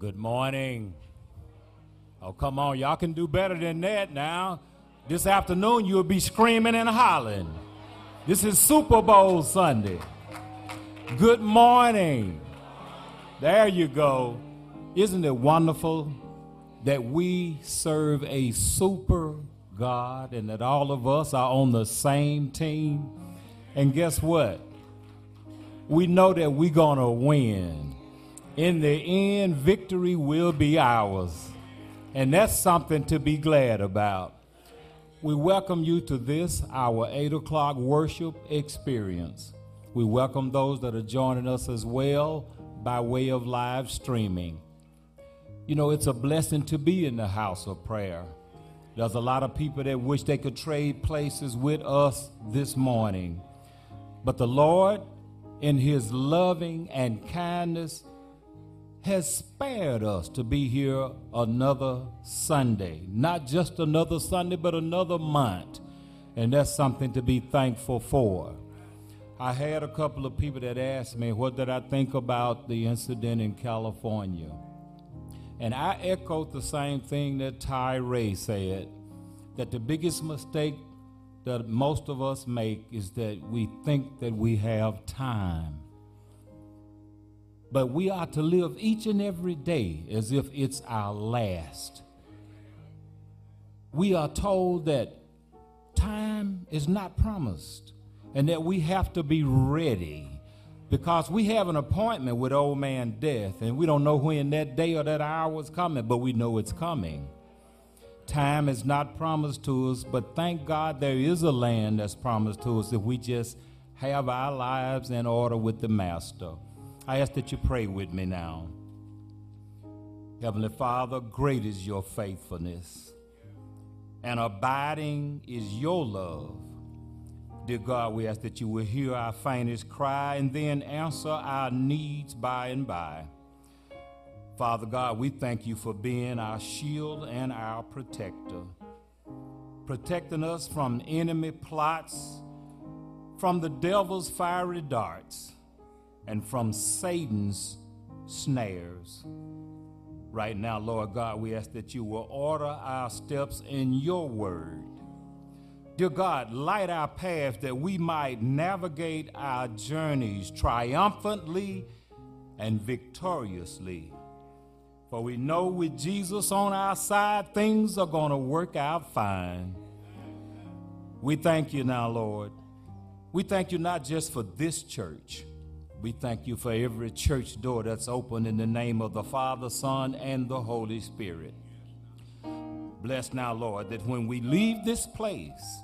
Good morning. Oh, come on. Y'all can do better than that now. This afternoon, you'll be screaming and hollering. This is Super Bowl Sunday. Good morning. There you go. Isn't it wonderful that we serve a super God and that all of us are on the same team? And guess what? We know that we're going to win. In the end, victory will be ours. And that's something to be glad about. We welcome you to this, our 8 o'clock worship experience. We welcome those that are joining us as well by way of live streaming. You know, it's a blessing to be in the house of prayer. There's a lot of people that wish they could trade places with us this morning. But the Lord, in His loving and kindness, has spared us to be here another Sunday. Not just another Sunday, but another month. And that's something to be thankful for. I had a couple of people that asked me, What did I think about the incident in California? And I echoed the same thing that Ty Ray said that the biggest mistake that most of us make is that we think that we have time. But we are to live each and every day as if it's our last. We are told that time is not promised and that we have to be ready because we have an appointment with old man death and we don't know when that day or that hour is coming, but we know it's coming. Time is not promised to us, but thank God there is a land that's promised to us if we just have our lives in order with the Master. I ask that you pray with me now. Heavenly Father, great is your faithfulness, and abiding is your love. Dear God, we ask that you will hear our faintest cry and then answer our needs by and by. Father God, we thank you for being our shield and our protector, protecting us from enemy plots, from the devil's fiery darts and from Satan's snares. Right now, Lord God, we ask that you will order our steps in your word. Dear God, light our path that we might navigate our journeys triumphantly and victoriously. For we know with Jesus on our side, things are going to work out fine. We thank you now, Lord. We thank you not just for this church we thank you for every church door that's open in the name of the Father, Son, and the Holy Spirit. Bless now, Lord, that when we leave this place,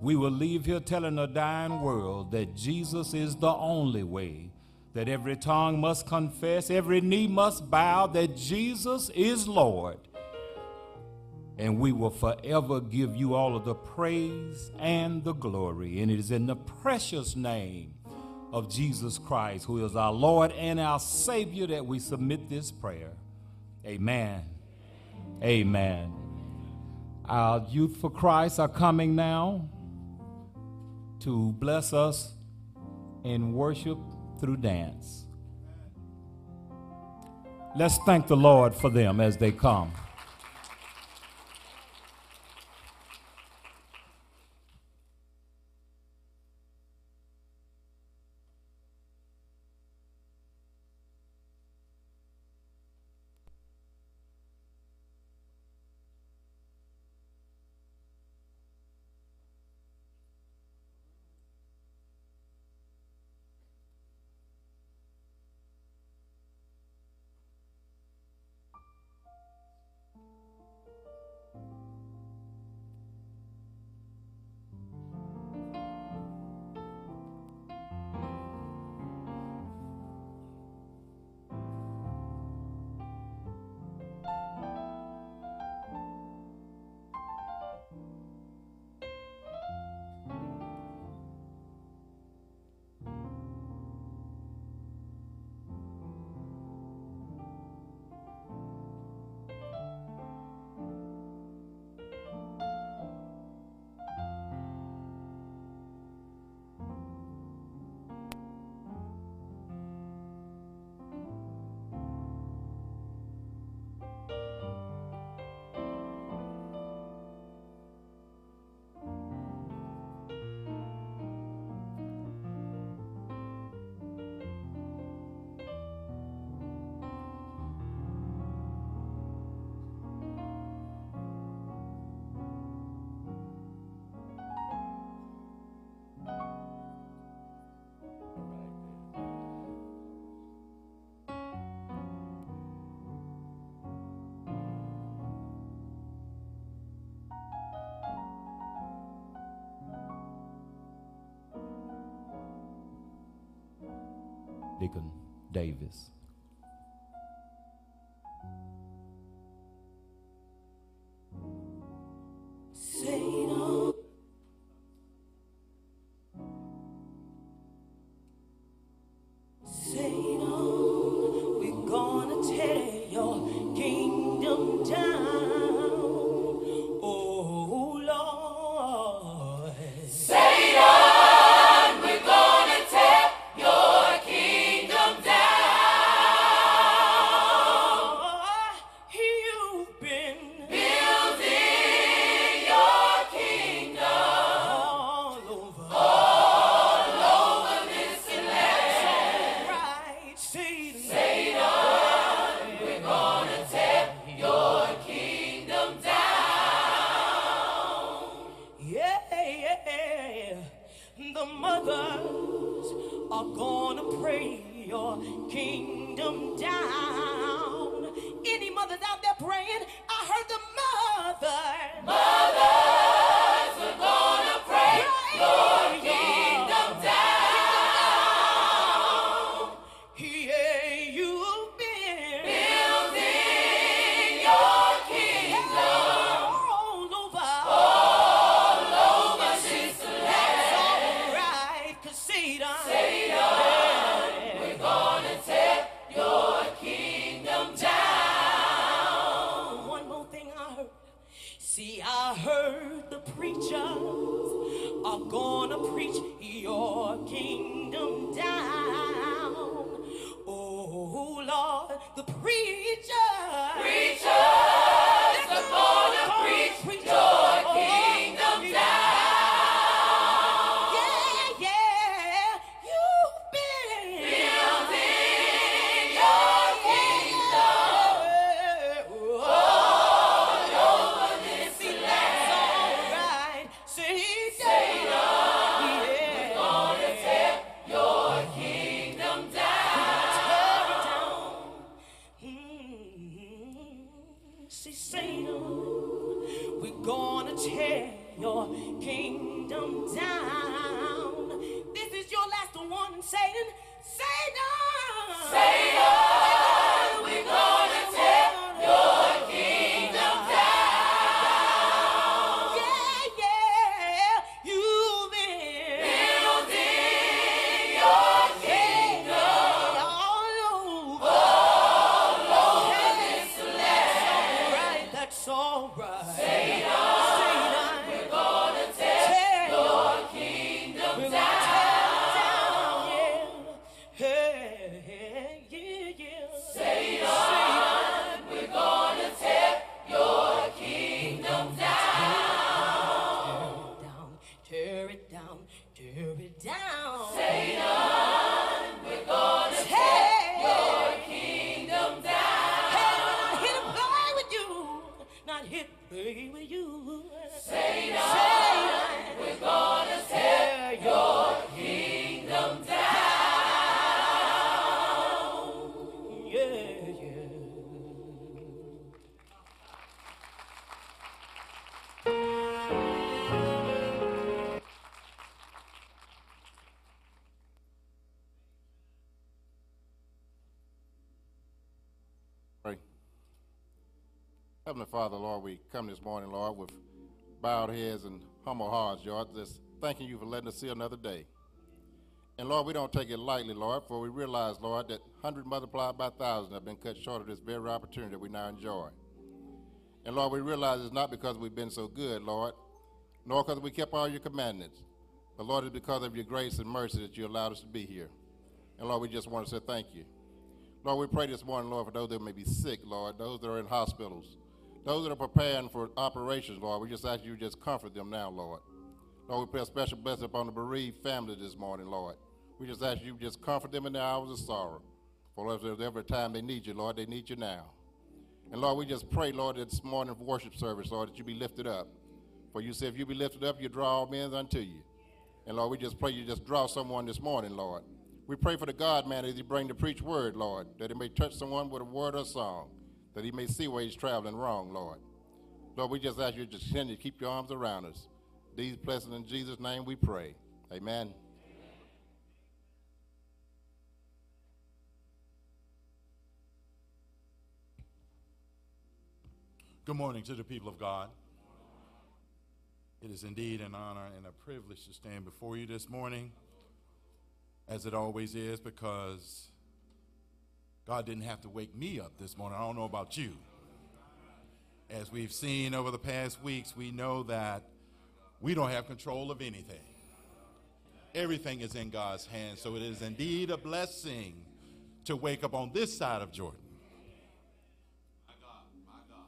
we will leave here telling a dying world that Jesus is the only way, that every tongue must confess, every knee must bow, that Jesus is Lord. And we will forever give you all of the praise and the glory. And it is in the precious name of Jesus Christ, who is our Lord and our Savior, that we submit this prayer. Amen. Amen. Our youth for Christ are coming now to bless us in worship through dance. Let's thank the Lord for them as they come. Deacon Davis. Heavenly Father, Lord, we come this morning, Lord, with bowed heads and humble hearts, Lord, just thanking you for letting us see another day. And Lord, we don't take it lightly, Lord, for we realize, Lord, that hundred multiplied by thousand have been cut short of this very opportunity that we now enjoy. And Lord, we realize it's not because we've been so good, Lord, nor because we kept all your commandments, but Lord, it's because of your grace and mercy that you allowed us to be here. And Lord, we just want to say thank you. Lord, we pray this morning, Lord, for those that may be sick, Lord, those that are in hospitals, those that are preparing for operations, Lord. We just ask you just comfort them now, Lord. Lord, we pray a special blessing upon the bereaved family this morning, Lord. We just ask you just comfort them in their hours of sorrow. For if there's every time they need you, Lord, they need you now. And Lord, we just pray, Lord, that this morning for worship service, Lord, that you be lifted up. For you say, if you be lifted up, you draw all men unto you. And Lord, we just pray you just draw someone this morning, Lord. We pray for the God man as he bring the preach word, Lord, that he may touch someone with a word or song, that he may see where he's traveling wrong, Lord. Lord, we just ask you to continue to keep your arms around us. These blessings in Jesus' name we pray. Amen. Good morning to the people of God. It is indeed an honor and a privilege to stand before you this morning, as it always is, because God didn't have to wake me up this morning. I don't know about you. As we've seen over the past weeks, we know that we don't have control of anything. Everything is in God's hands, so it is indeed a blessing to wake up on this side of Jordan.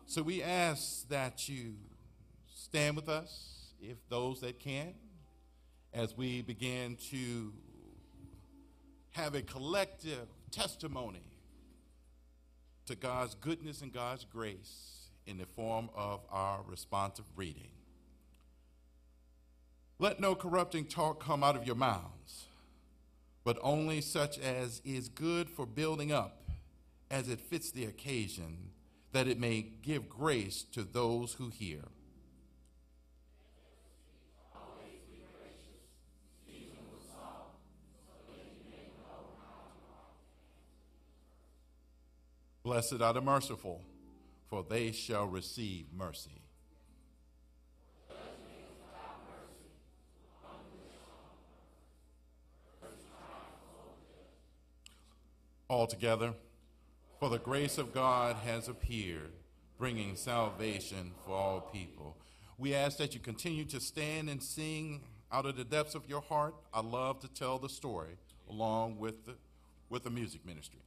So we ask that you stand with us, if those that can, as we begin to have a collective testimony to God's goodness and God's grace in the form of our responsive reading. Let no corrupting talk come out of your mouths, but only such as is good for building up as it fits the occasion that it may give grace to those who hear. Blessed are the merciful, for they shall receive mercy. Altogether, for the grace of God has appeared, bringing salvation for all people. We ask that you continue to stand and sing out of the depths of your heart. I love to tell the story along with the, with the music ministry.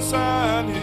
And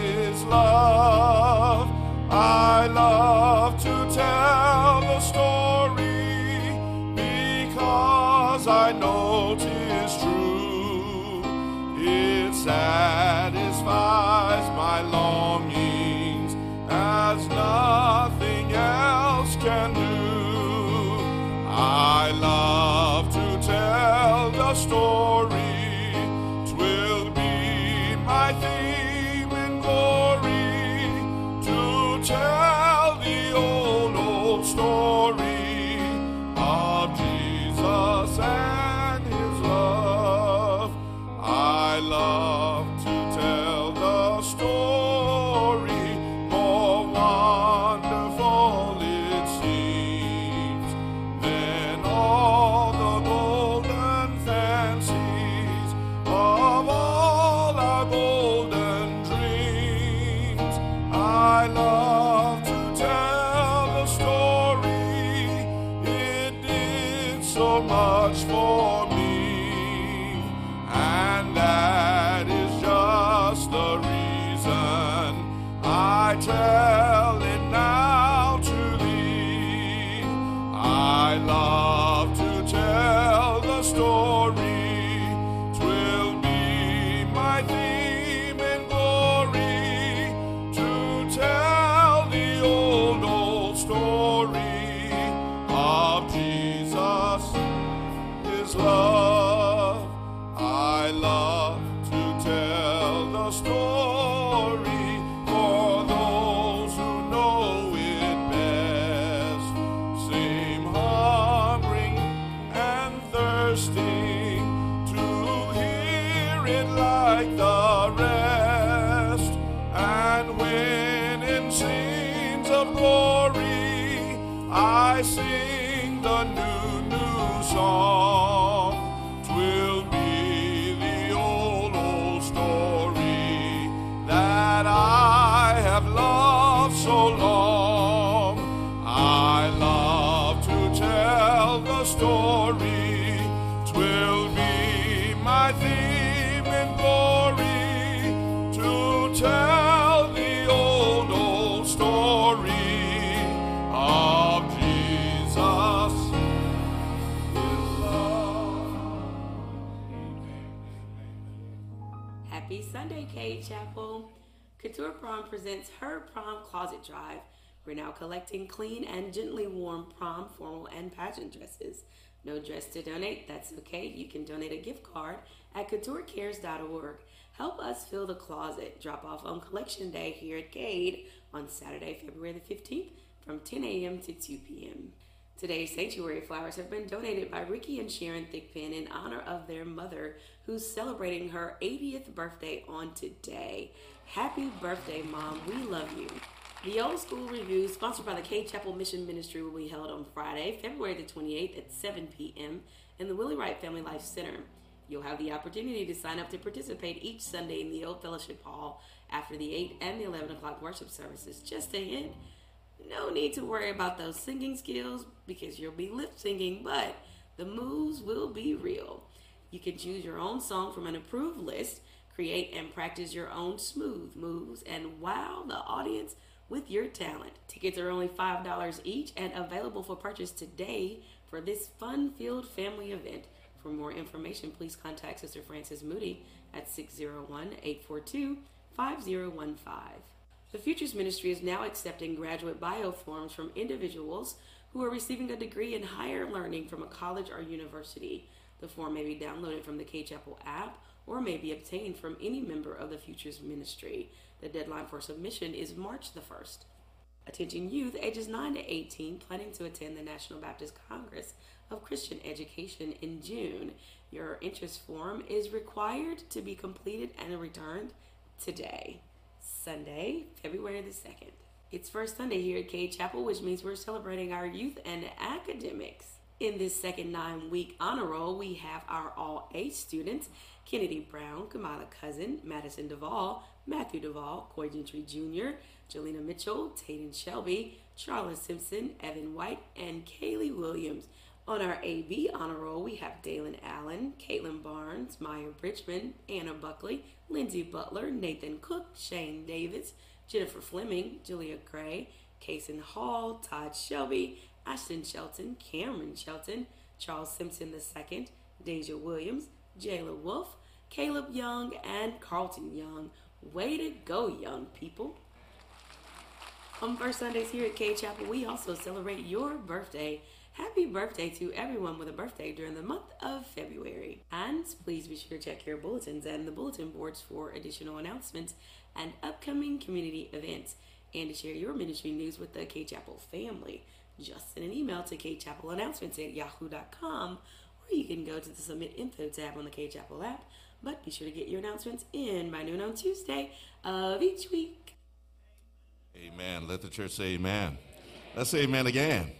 closet drive. We're now collecting clean and gently warm prom, formal, and pageant dresses. No dress to donate, that's okay. You can donate a gift card at couturecares.org. Help us fill the closet. Drop off on collection day here at Cade on Saturday, February the 15th from 10 a.m. to 2 p.m. Today's sanctuary flowers have been donated by Ricky and Sharon Thigpen in honor of their mother, who's celebrating her 80th birthday on today. Happy birthday, Mom. We love you. The Old School Review, sponsored by the Cade Chapel Mission Ministry, will be held on Friday, February the 28th at 7 p.m. in the Willie Wright Family Life Center. You'll have the opportunity to sign up to participate each Sunday in the Old Fellowship Hall after the 8 and the 11 o'clock worship services. Just a hint no need to worry about those singing skills because you'll be lip syncing, but the moves will be real. You can choose your own song from an approved list, create and practice your own smooth moves, and wow the audience with your talent. Tickets are only $5 each and available for purchase today for this fun filled family event. For more information, please contact Sister Frances Moody at 601 842 5015. The Futures Ministry is now accepting graduate bio forms from individuals who are receiving a degree in higher learning from a college or university. The form may be downloaded from the Cade Chapel app or may be obtained from any member of the Futures Ministry. The deadline for submission is March the 1st. Attention youth ages 9 to 18 planning to attend the National Baptist Congress of Christian Education in June. Your interest form is required to be completed and returned today. Sunday, February the 2nd. It's first Sunday here at Cade Chapel, which means we're celebrating our youth and academics. In this second nine week honor roll, we have our all A students Kennedy Brown, Kamala Cousin, Madison Duvall, Matthew Duvall, Coy Gentry Jr., Jelena Mitchell, Tayden Shelby, Charlotte Simpson, Evan White, and Kaylee Williams. On our AB honor roll, we have Dalen Allen, Caitlin Barnes, Maya Bridgman, Anna Buckley, Lindsay Butler, Nathan Cook, Shane Davis, Jennifer Fleming, Julia Gray, Kason Hall, Todd Shelby, Ashton Shelton, Cameron Shelton, Charles Simpson II, Deja Williams, Jayla Wolf, Caleb Young, and Carlton Young. Way to go, young people. On First Sundays here at Cade Chapel, we also celebrate your birthday. Happy birthday to everyone with a birthday during the month of February. And please be sure to check your bulletins and the bulletin boards for additional announcements and upcoming community events and to share your ministry news with the Cade Chapel family. Just send an email to cadechapelannounceMents at yahoo.com or you can go to the Submit Info tab on the Cade Chapel app. But be sure to get your announcements in by noon on Tuesday of each week. Amen. Let the church say amen. Let's say amen again.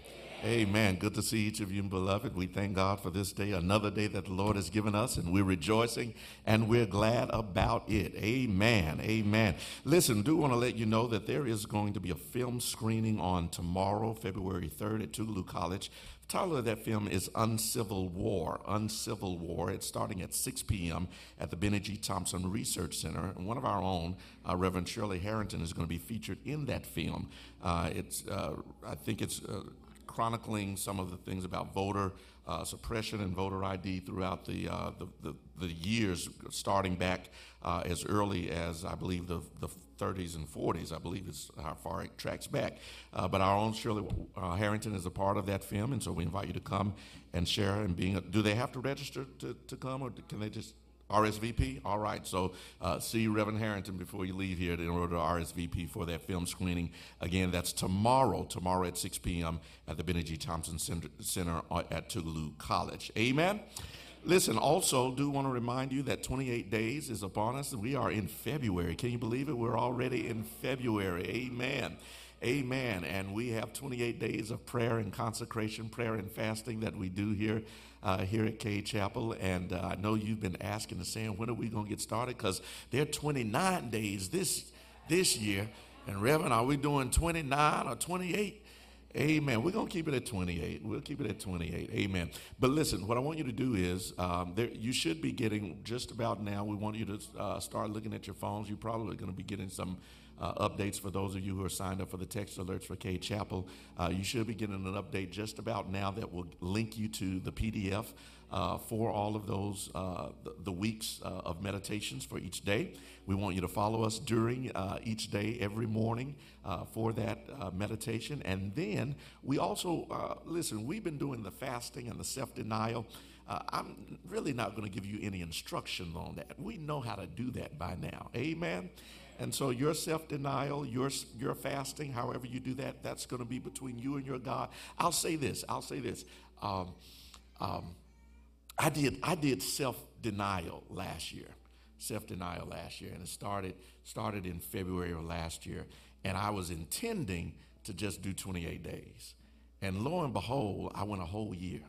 Amen. Good to see each of you, beloved. We thank God for this day, another day that the Lord has given us, and we're rejoicing and we're glad about it. Amen. Amen. Listen, do want to let you know that there is going to be a film screening on tomorrow, February 3rd at Tougaloo College. The title of that film is Uncivil War. Uncivil War. It's starting at 6 p.m. at the Bennie G. Thompson Research Center. And one of our own, uh, Reverend Shirley Harrington, is going to be featured in that film. Uh, it's, uh, I think it's uh, chronicling some of the things about voter uh, suppression and voter ID throughout the, uh, the, the, the, years, starting back uh, as early as I believe the, the 30s and 40s. I believe is how far it tracks back. Uh, but our own Shirley uh, Harrington is a part of that film, and so we invite you to come and share. And being, a, do they have to register to, to come, or can they just RSVP? All right. So uh, see Reverend Harrington before you leave here in order to RSVP for that film screening. Again, that's tomorrow, tomorrow at 6 p.m. at the Bennie G. Thompson Center, Center at Tougaloo College. Amen. Listen, also, do want to remind you that 28 days is upon us. We are in February. Can you believe it? We're already in February. Amen. Amen. And we have 28 days of prayer and consecration, prayer and fasting that we do here uh, here at Cade Chapel. And uh, I know you've been asking and saying, when are we going to get started? Because there are 29 days this, this year. And Reverend, are we doing 29 or 28? Amen. We're going to keep it at 28. We'll keep it at 28. Amen. But listen, what I want you to do is um, there, you should be getting just about now. We want you to uh, start looking at your phones. You're probably going to be getting some uh, updates for those of you who are signed up for the text alerts for Cade Chapel. Uh, you should be getting an update just about now that will link you to the PDF uh, for all of those, uh, the, the, weeks uh, of meditations for each day. We want you to follow us during uh, each day, every morning, uh, for that uh, meditation. And then we also, listen, we've been doing the fasting and the self denial. I'm really not going to give you any instruction on that. We know how to do that by now. Amen. And so your self denial, your, your fasting, however you do that, that's going to be between you and your God. I'll say this. I'll say this. Um, um, I did I did self denial last year, self denial last year, and it started started in February of last year, and I was intending to just do 28 days, and lo and behold, I went a whole year,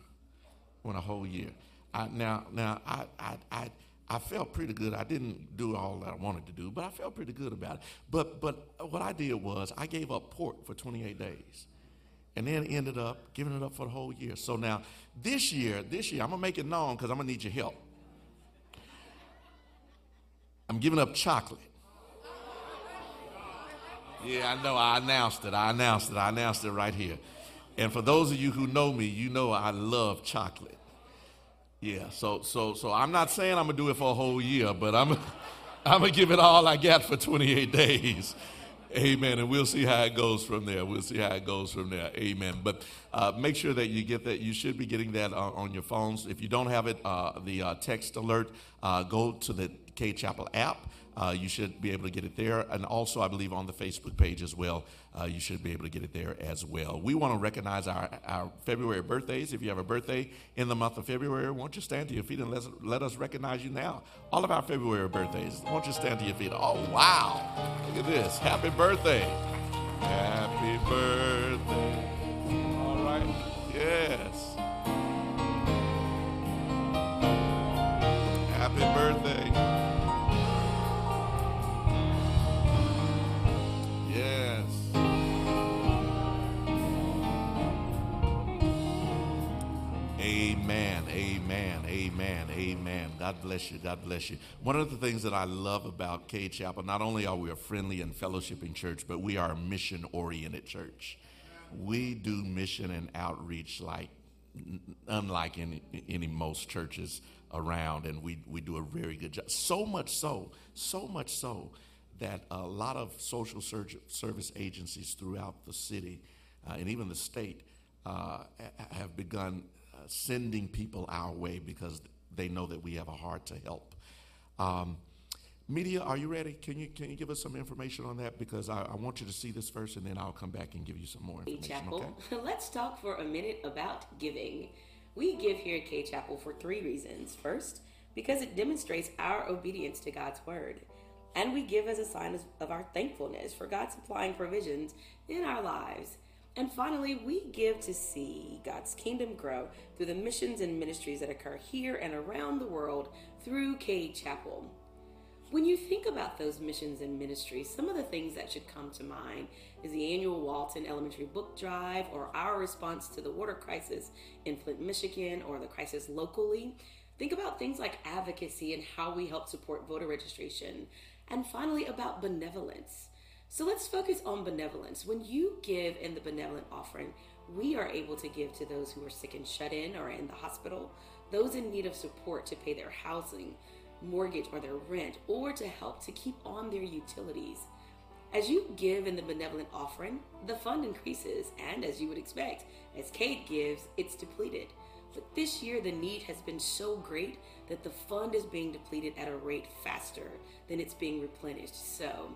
went a whole year. I, now now I I. I I felt pretty good. I didn't do all that I wanted to do, but I felt pretty good about it. But but what I did was I gave up pork for 28 days and then ended up giving it up for the whole year. So now, this year, this year, I'm gonna make it known because I'm gonna need your help. I'm giving up chocolate. Yeah, I know. I announced it. I announced it. I announced it right here. And for those of you who know me, you know I love chocolate. Yeah, so so so I'm not saying I'm gonna do it for a whole year, but I'm I'm gonna give it all I got for 28 days. Amen. And we'll see how it goes from there. We'll see how it goes from there. Amen. But uh, make sure that you get that. You should be getting that uh, on your phones. If you don't have it, uh, the uh, text alert, uh, go to the Cade Chapel app. Uh, you should be able to get it there. And also, I believe on the Facebook page as well, uh, you should be able to get it there as well. We want to recognize our, our February birthdays. If you have a birthday in the month of February, won't you stand to your feet and let us, let us recognize you now? All of our February birthdays, won't you stand to your feet? Oh, wow. Look at this. Happy birthday. Happy birthday. All right. Yes. Happy birthday. Amen, amen, amen, amen. God bless you, God bless you. One of the things that I love about Cade Chapel, not only are we a friendly and fellowshipping church, but we are a mission oriented church. We do mission and outreach like unlike any, any most churches around, and we, we do a very good job. So much so, so much so that a lot of social service agencies throughout the city uh, and even the state uh, have begun sending people our way because they know that we have a heart to help. Um, media, are you ready? Can you can you give us some information on that? Because I, I, want you to see this first, and then I'll come back and give you some more information. Chapel, okay? let's talk for a minute about giving. We give here at Cade Chapel for three reasons. First, because it demonstrates our obedience to God's word. And we give as a sign of our thankfulness for God supplying provisions in our lives. And finally, we give to see God's kingdom grow through the missions and ministries that occur here and around the world through Cade Chapel. When you think about those missions and ministries, some of the things that should come to mind is the annual Walton Elementary Book Drive, or our response to the water crisis in Flint, Michigan, or the crisis locally. Think about things like advocacy and how we help support voter registration. And finally, about benevolence. So let's focus on benevolence. When you give in the benevolent offering, we are able to give to those who are sick and shut in or in the hospital, those in need of support to pay their housing, mortgage, or their rent, or to help to keep on their utilities. As you give in the benevolent offering, the fund increases, and as you would expect, as Cade gives, it's depleted. But this year, the need has been so great that the fund is being depleted at a rate faster than it's being replenished. So,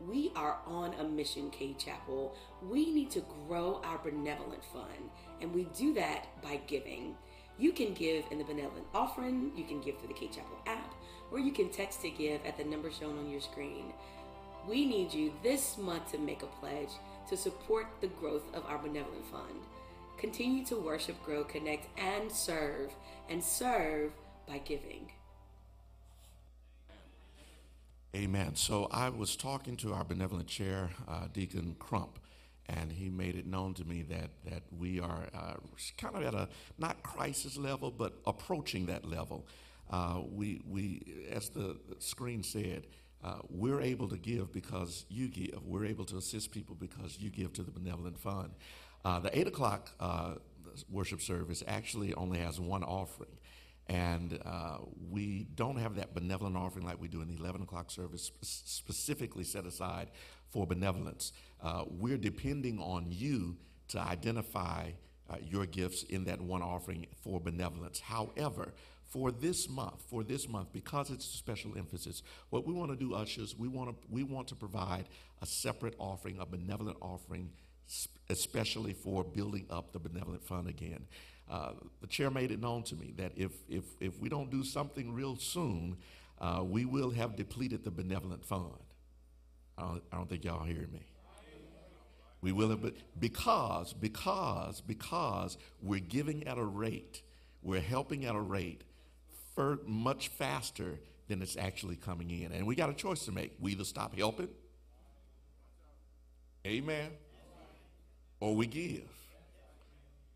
we are on a mission, Cade Chapel. We need to grow our benevolent fund, and we do that by giving. You can give in the benevolent offering, you can give through the Cade Chapel app, or you can text to give at the number shown on your screen. We need you this month to make a pledge to support the growth of our benevolent fund. Continue to worship, grow, connect, and serve, and serve by giving. Amen. So I was talking to our benevolent chair, uh, Deacon Crump, and he made it known to me that that we are uh, kind of at a not crisis level, but approaching that level. Uh, we we, as the screen said, uh, we're able to give because you give. We're able to assist people because you give to the benevolent fund. Uh, the eight o'clock uh, worship service actually only has one offering. And uh, we don't have that benevolent offering like we do in the 11 o'clock service, sp- specifically set aside for benevolence. Uh, we're depending on you to identify uh, your gifts in that one offering for benevolence. However, for this month, for this month, because it's a special emphasis, what we want to do, ushers, we want to we want to provide a separate offering, a benevolent offering, especially for building up the benevolent fund again. Uh, the chair made it known to me that if, if, if we don't do something real soon, uh, we will have depleted the benevolent fund. I don't, I don't think y'all hear me. We will have, because, because, because we're giving at a rate, we're helping at a rate much faster than it's actually coming in. And we got a choice to make. We either stop helping, amen, or we give.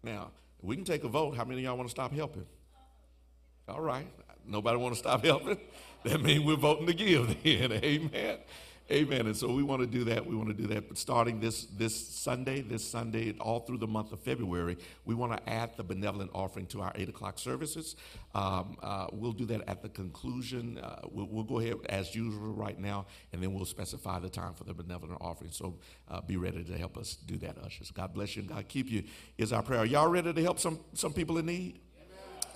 Now, we can take a vote. How many of y'all want to stop helping? All right. Nobody want to stop helping? That means we're voting to give then. Amen. Amen. And so we want to do that. We want to do that. But starting this this Sunday, this Sunday, all through the month of February, we want to add the benevolent offering to our eight o'clock services. Um, uh, we'll do that at the conclusion. Uh, we'll, we'll, go ahead as usual right now, and then we'll specify the time for the benevolent offering. So uh, be ready to help us do that, ushers. God bless you and God keep you. Is our prayer. Are Y'all ready to help some some people in need?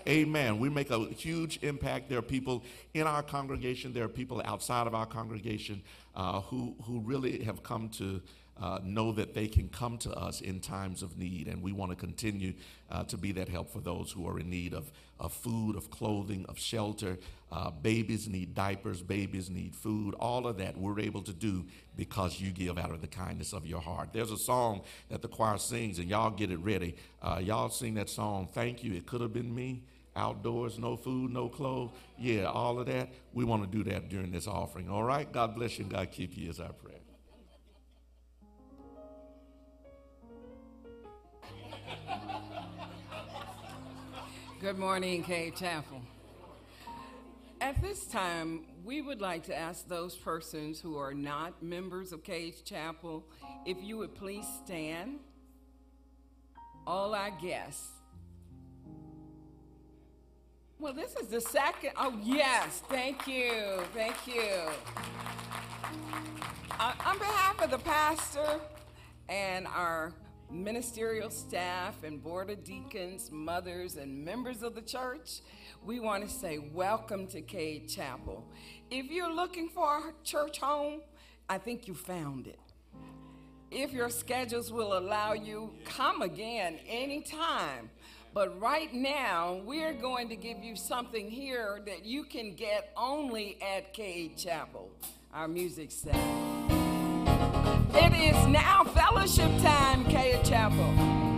Amen. We make a huge impact. There are people in our congregation, there are people outside of our congregation uh, who, who really have come to uh, know that they can come to us in times of need. And we want to continue uh, to be that help for those who are in need of, of food, of clothing, of shelter. Uh, babies need diapers, babies need food. All of that we're able to do because you give out of the kindness of your heart. There's a song that the choir sings, and y'all get it ready. Uh, y'all sing that song, Thank You, It Could Have Been Me outdoors, no food, no clothes. Yeah, all of that. We want to do that during this offering. All right? God bless you and God keep you is our prayer. Good morning, Cade Chapel. At this time, we would like to ask those persons who are not members of Cade Chapel if you would please stand. All our guests well, this is the second. Oh, yes. Thank you. Thank you. Uh, on behalf of the pastor and our ministerial staff and board of deacons, mothers, and members of the church, we want to say welcome to Cade Chapel. If you're looking for a church home, I think you found it. If your schedules will allow you, come again anytime. But right now, we're going to give you something here that you can get only at Cade Chapel, our music staff. It is now fellowship time, Cade Chapel.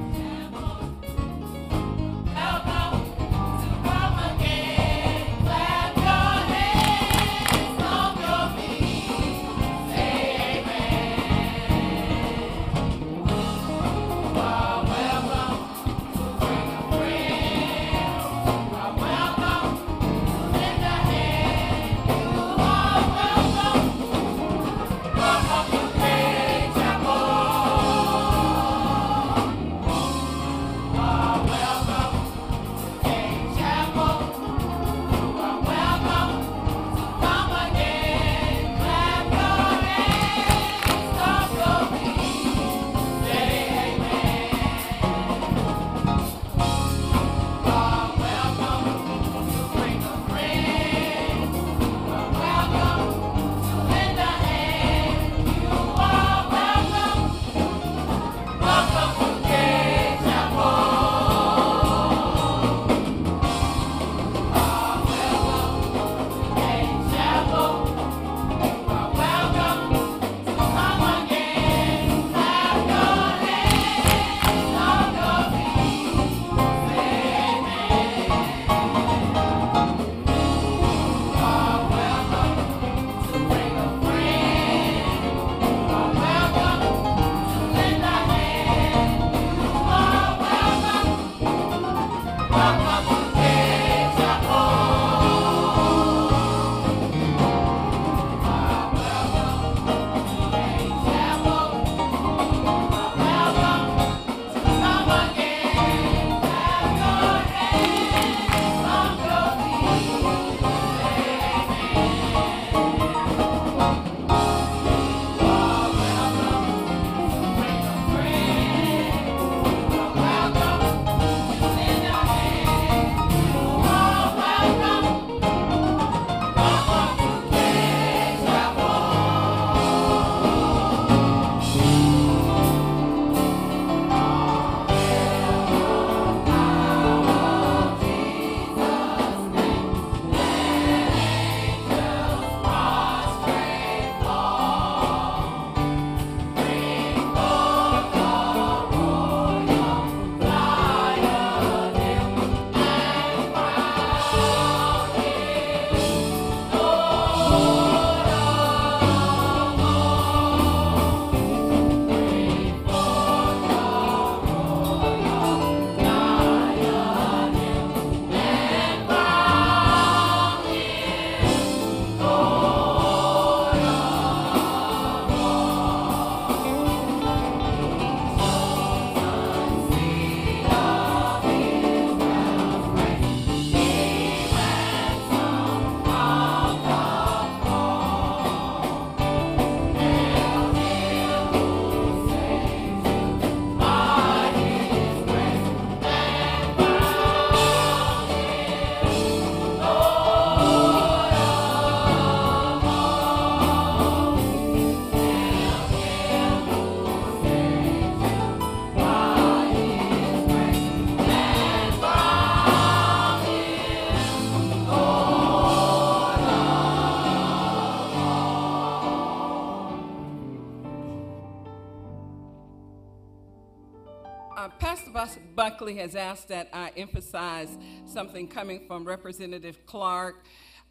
Buckley has asked that I emphasize something coming from Representative Clark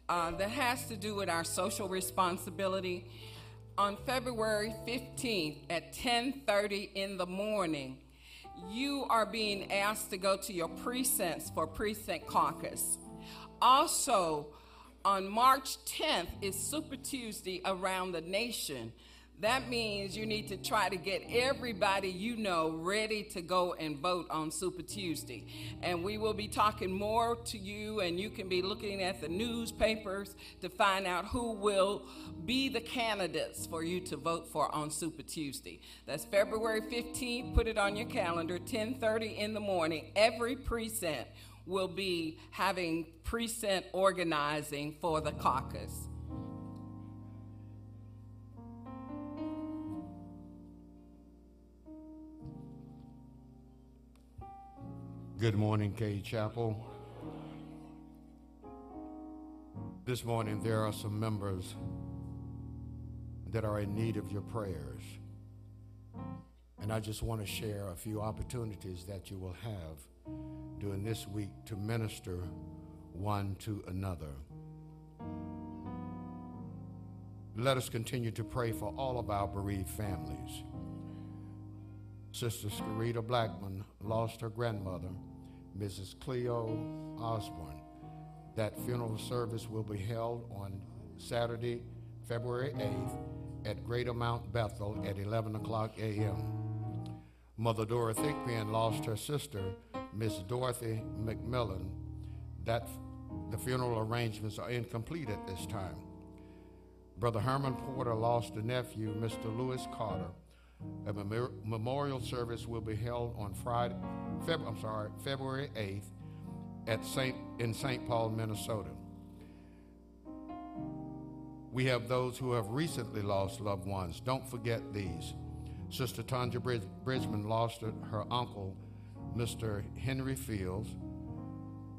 uh, that has to do with our social responsibility. On February 15th at 10:30 in the morning, you are being asked to go to your precincts for precinct caucus. Also, on March 10th is Super Tuesday around the nation. That means you need to try to get everybody you know ready to go and vote on Super Tuesday. And we will be talking more to you, and you can be looking at the newspapers to find out who will be the candidates for you to vote for on Super Tuesday. That's February 15th. Put it on your calendar, 10:30 in the morning. Every precinct will be having precinct organizing for the caucus. Good morning, Cade Chapel. This morning, there are some members that are in need of your prayers. And I just want to share a few opportunities that you will have during this week to minister one to another. Let us continue to pray for all of our bereaved families. Sister Scarita Blackman lost her grandmother, Mrs. Cleo Osborne. That funeral service will be held on Saturday, February 8th at Greater Mount Bethel at 11 o'clock a.m. Mother Dora Thigpen lost her sister, Miss Dorothy McMillan. That the funeral arrangements are incomplete at this time. Brother Herman Porter lost a nephew, Mr. Lewis Carter. A memor- memorial service will be held on Friday, Feb- I'm sorry, February 8th at Saint, in St. Paul, Minnesota. We have those who have recently lost loved ones. Don't forget these. Sister Tanja Brid- Bridgman lost her, her uncle, Mr. Henry Fields.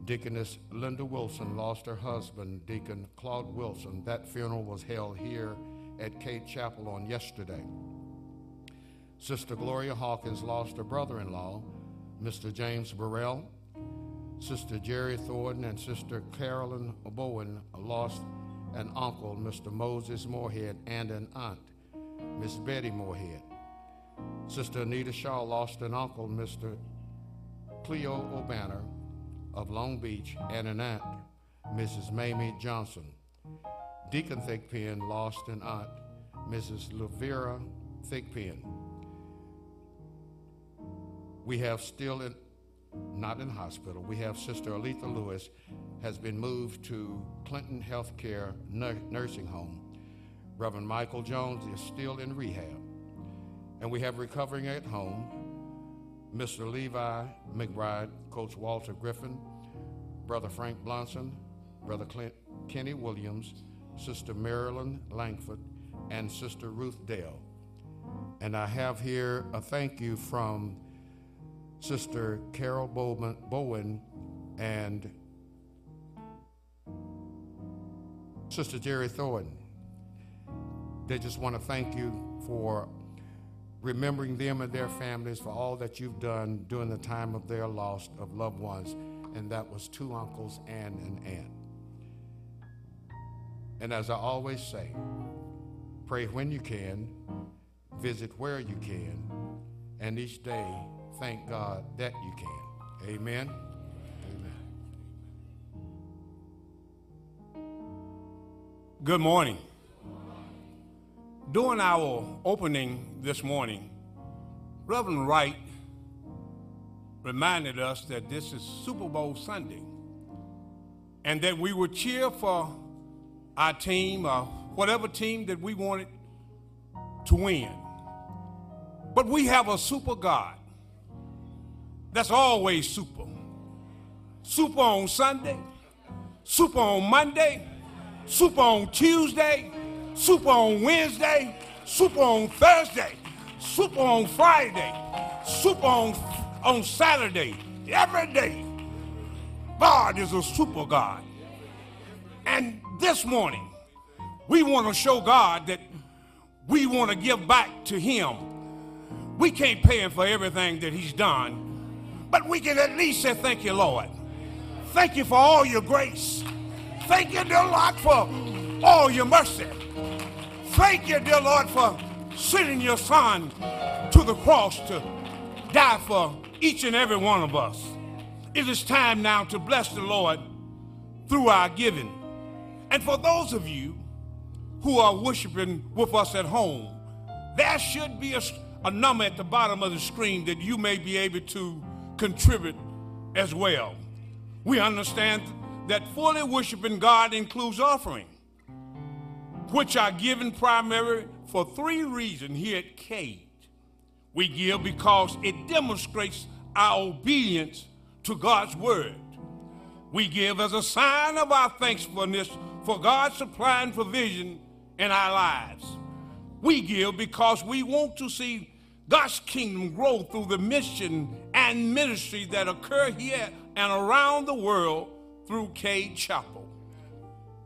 Deaconess Linda Wilson lost her husband, Deacon Claude Wilson. That funeral was held here at Cade Chapel on yesterday. Sister Gloria Hawkins lost her brother in law, Mr. James Burrell. Sister Jerry Thornton and Sister Carolyn Bowen lost an uncle, Mr. Moses Moorhead, and an aunt, Miss Betty Moorhead. Sister Anita Shaw lost an uncle, Mr. Cleo O'Banner of Long Beach, and an aunt, Mrs. Mamie Johnson. Deacon Thigpen lost an aunt, Mrs. Lavera Thigpen. We have still in, not in hospital, we have Sister Aletha Lewis has been moved to Clinton Healthcare Nur- Nursing Home. Reverend Michael Jones is still in rehab. And we have recovering at home Mr. Levi McBride, Coach Walter Griffin, Brother Frank Blonson, Brother Clint, Kenny Williams, Sister Marilyn Langford, and Sister Ruth Dale. And I have here a thank you from Sister Carol Bowen and Sister Jerry Thornton. They just want to thank you for remembering them and their families for all that you've done during the time of their loss of loved ones, and that was two uncles and an aunt. And as I always say, pray when you can, visit where you can, and each day thank God that you can. Amen. Good morning. During our opening this morning, Reverend Wright reminded us that this is Super Bowl Sunday and that we would cheer for our team or whatever team that we wanted to win. But we have a super God that's always super. Super on Sunday, super on Monday, super on Tuesday, super on Wednesday, super on Thursday, super on Friday, super on, on Saturday, every day. God is a super God. And this morning, we want to show God that we want to give back to Him. We can't pay him for everything that he's done, but we can at least say, Thank you, Lord. Thank you for all your grace. Thank you, dear Lord, for all your mercy. Thank you, dear Lord, for sending your son to the cross to die for each and every one of us. It is time now to bless the Lord through our giving. And for those of you who are worshiping with us at home, there should be a, a number at the bottom of the screen that you may be able to contribute as well. We understand that fully worshiping God includes offering, which are given primarily for three reasons here at Cade. We give because it demonstrates our obedience to God's word. We give as a sign of our thankfulness for God's supplying provision in our lives. We give because we want to see God's kingdom grow through the mission and ministry that occur here and around the world through Cade Chapel.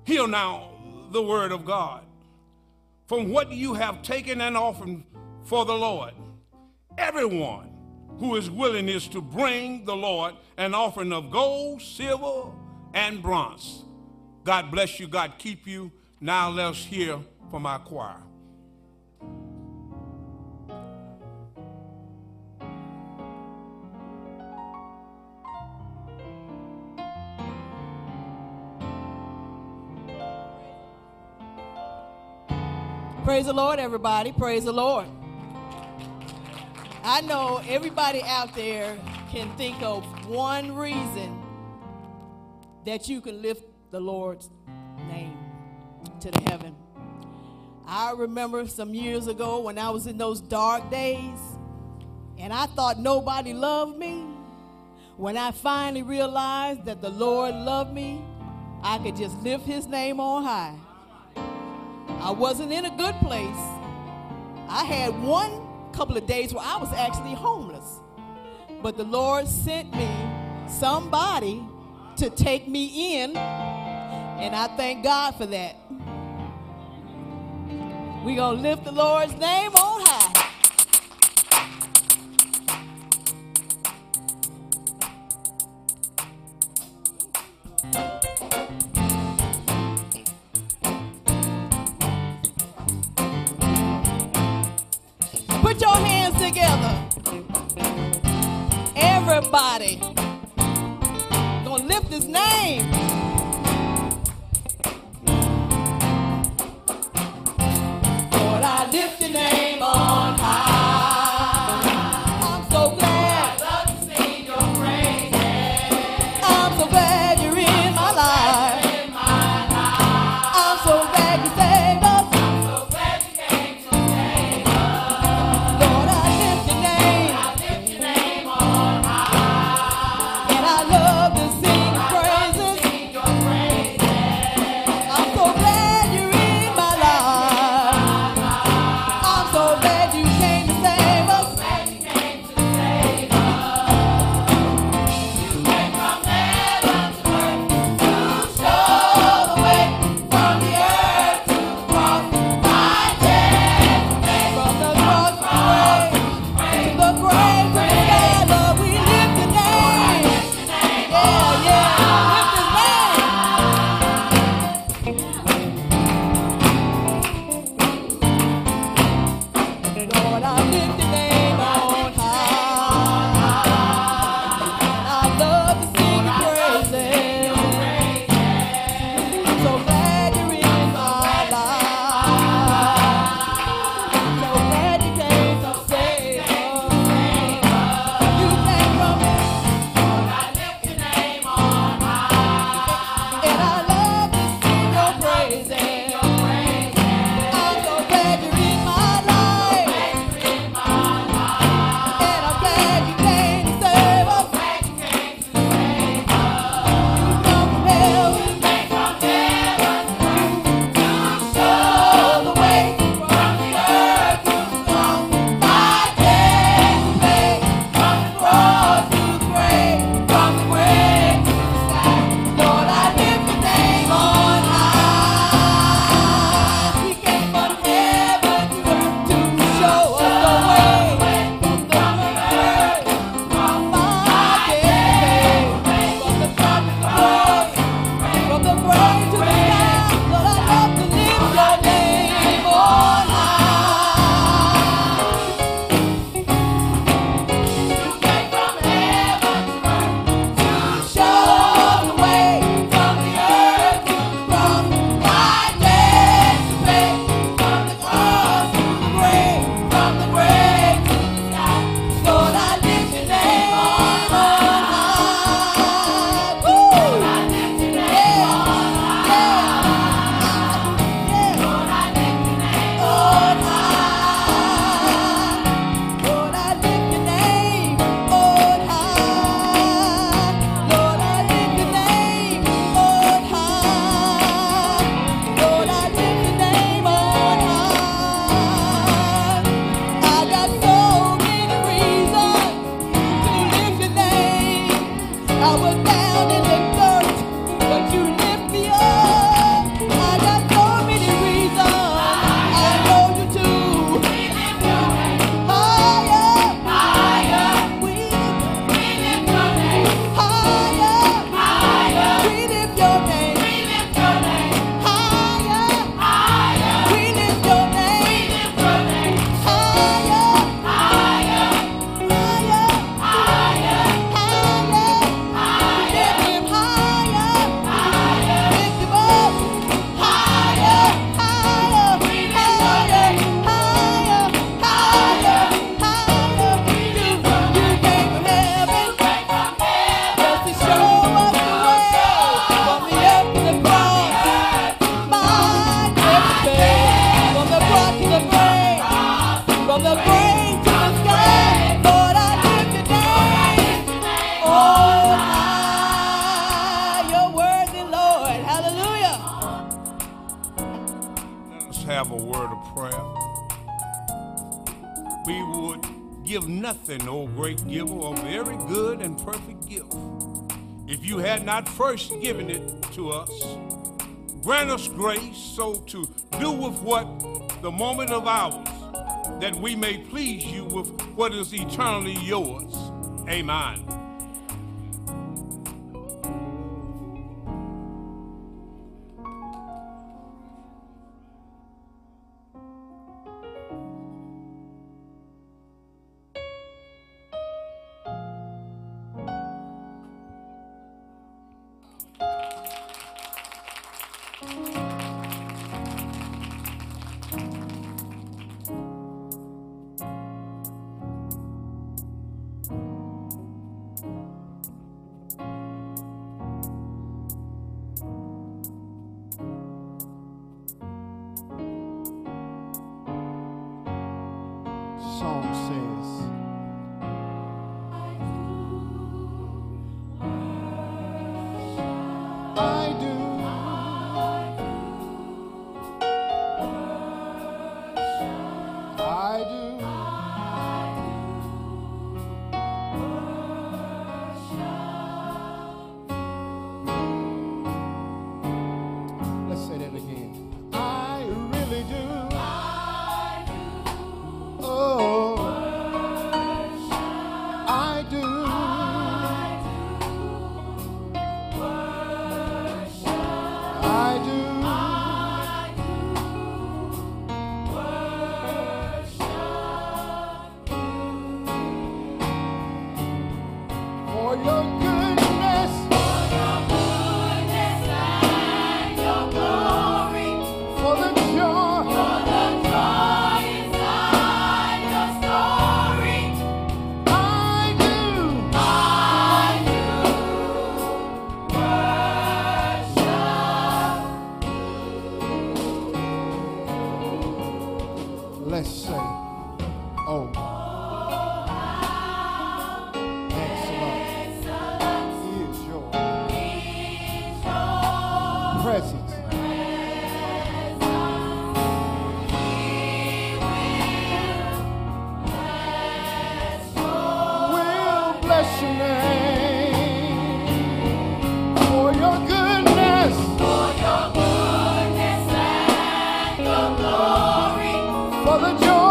Hear now the word of God. From what you have taken and offered for the Lord, everyone who is willing is to bring the Lord an offering of gold, silver, and bronze. God bless you. God keep you. Now let's hear from our choir. Praise the Lord, everybody. Praise the Lord. I know everybody out there can think of one reason that you can lift the Lord's name to the heaven. I remember some years ago when I was in those dark days and I thought nobody loved me. When I finally realized that the Lord loved me, I could just lift his name on high. I wasn't in a good place. I had one couple of days where I was actually homeless. But the Lord sent me somebody to take me in, and I thank God for that. We're going to lift the Lord's name on high. Put Everybody. Gonna lift his name. Lord, I lift your name God first given it to us. Grant us grace so to do with what the moment of ours, that we may please you with what is eternally yours. Amen. for the joy.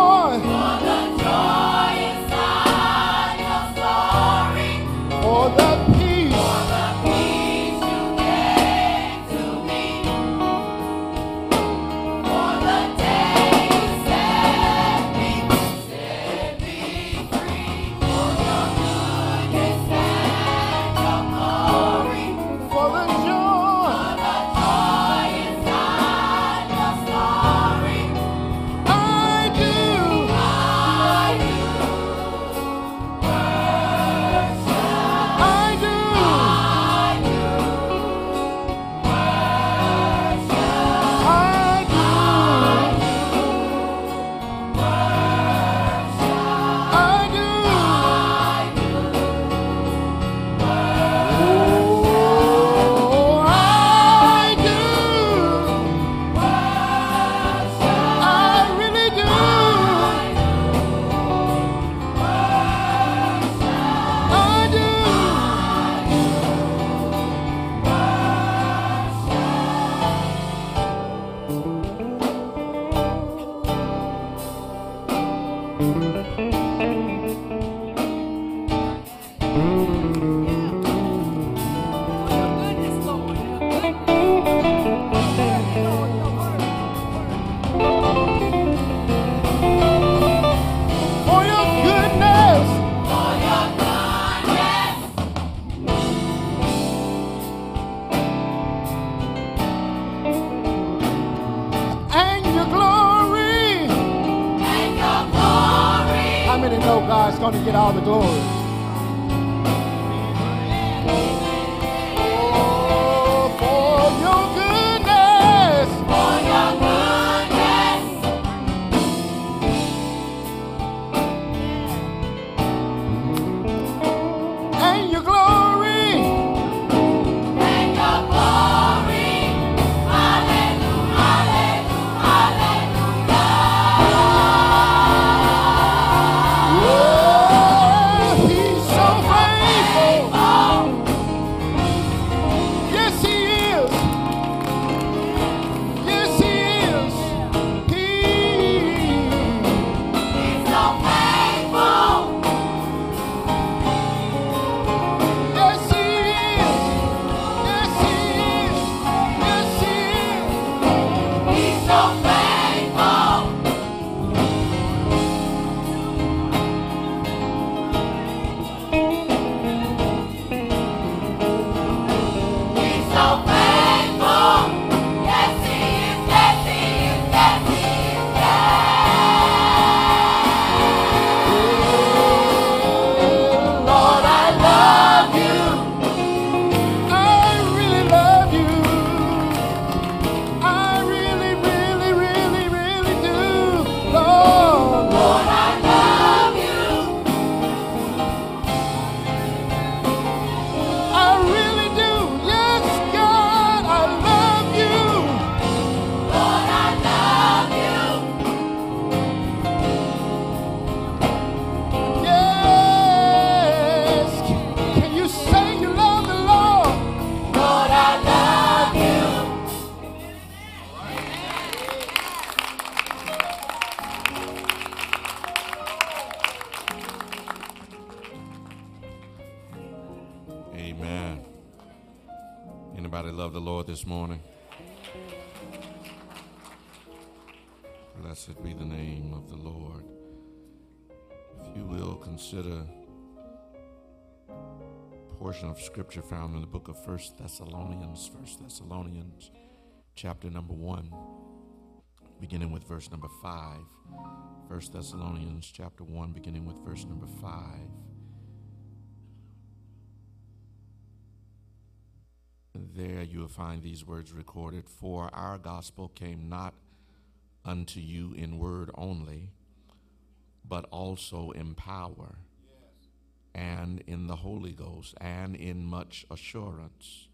Blessed be the name of the Lord. If you will consider a portion of scripture found in the book of First Thessalonians, First Thessalonians, chapter number 1, beginning with verse number 5. First Thessalonians chapter 1 beginning with verse number 5. There you will find these words recorded For our gospel came not unto you in word only, but also in power, and in the Holy Ghost, and in much assurance.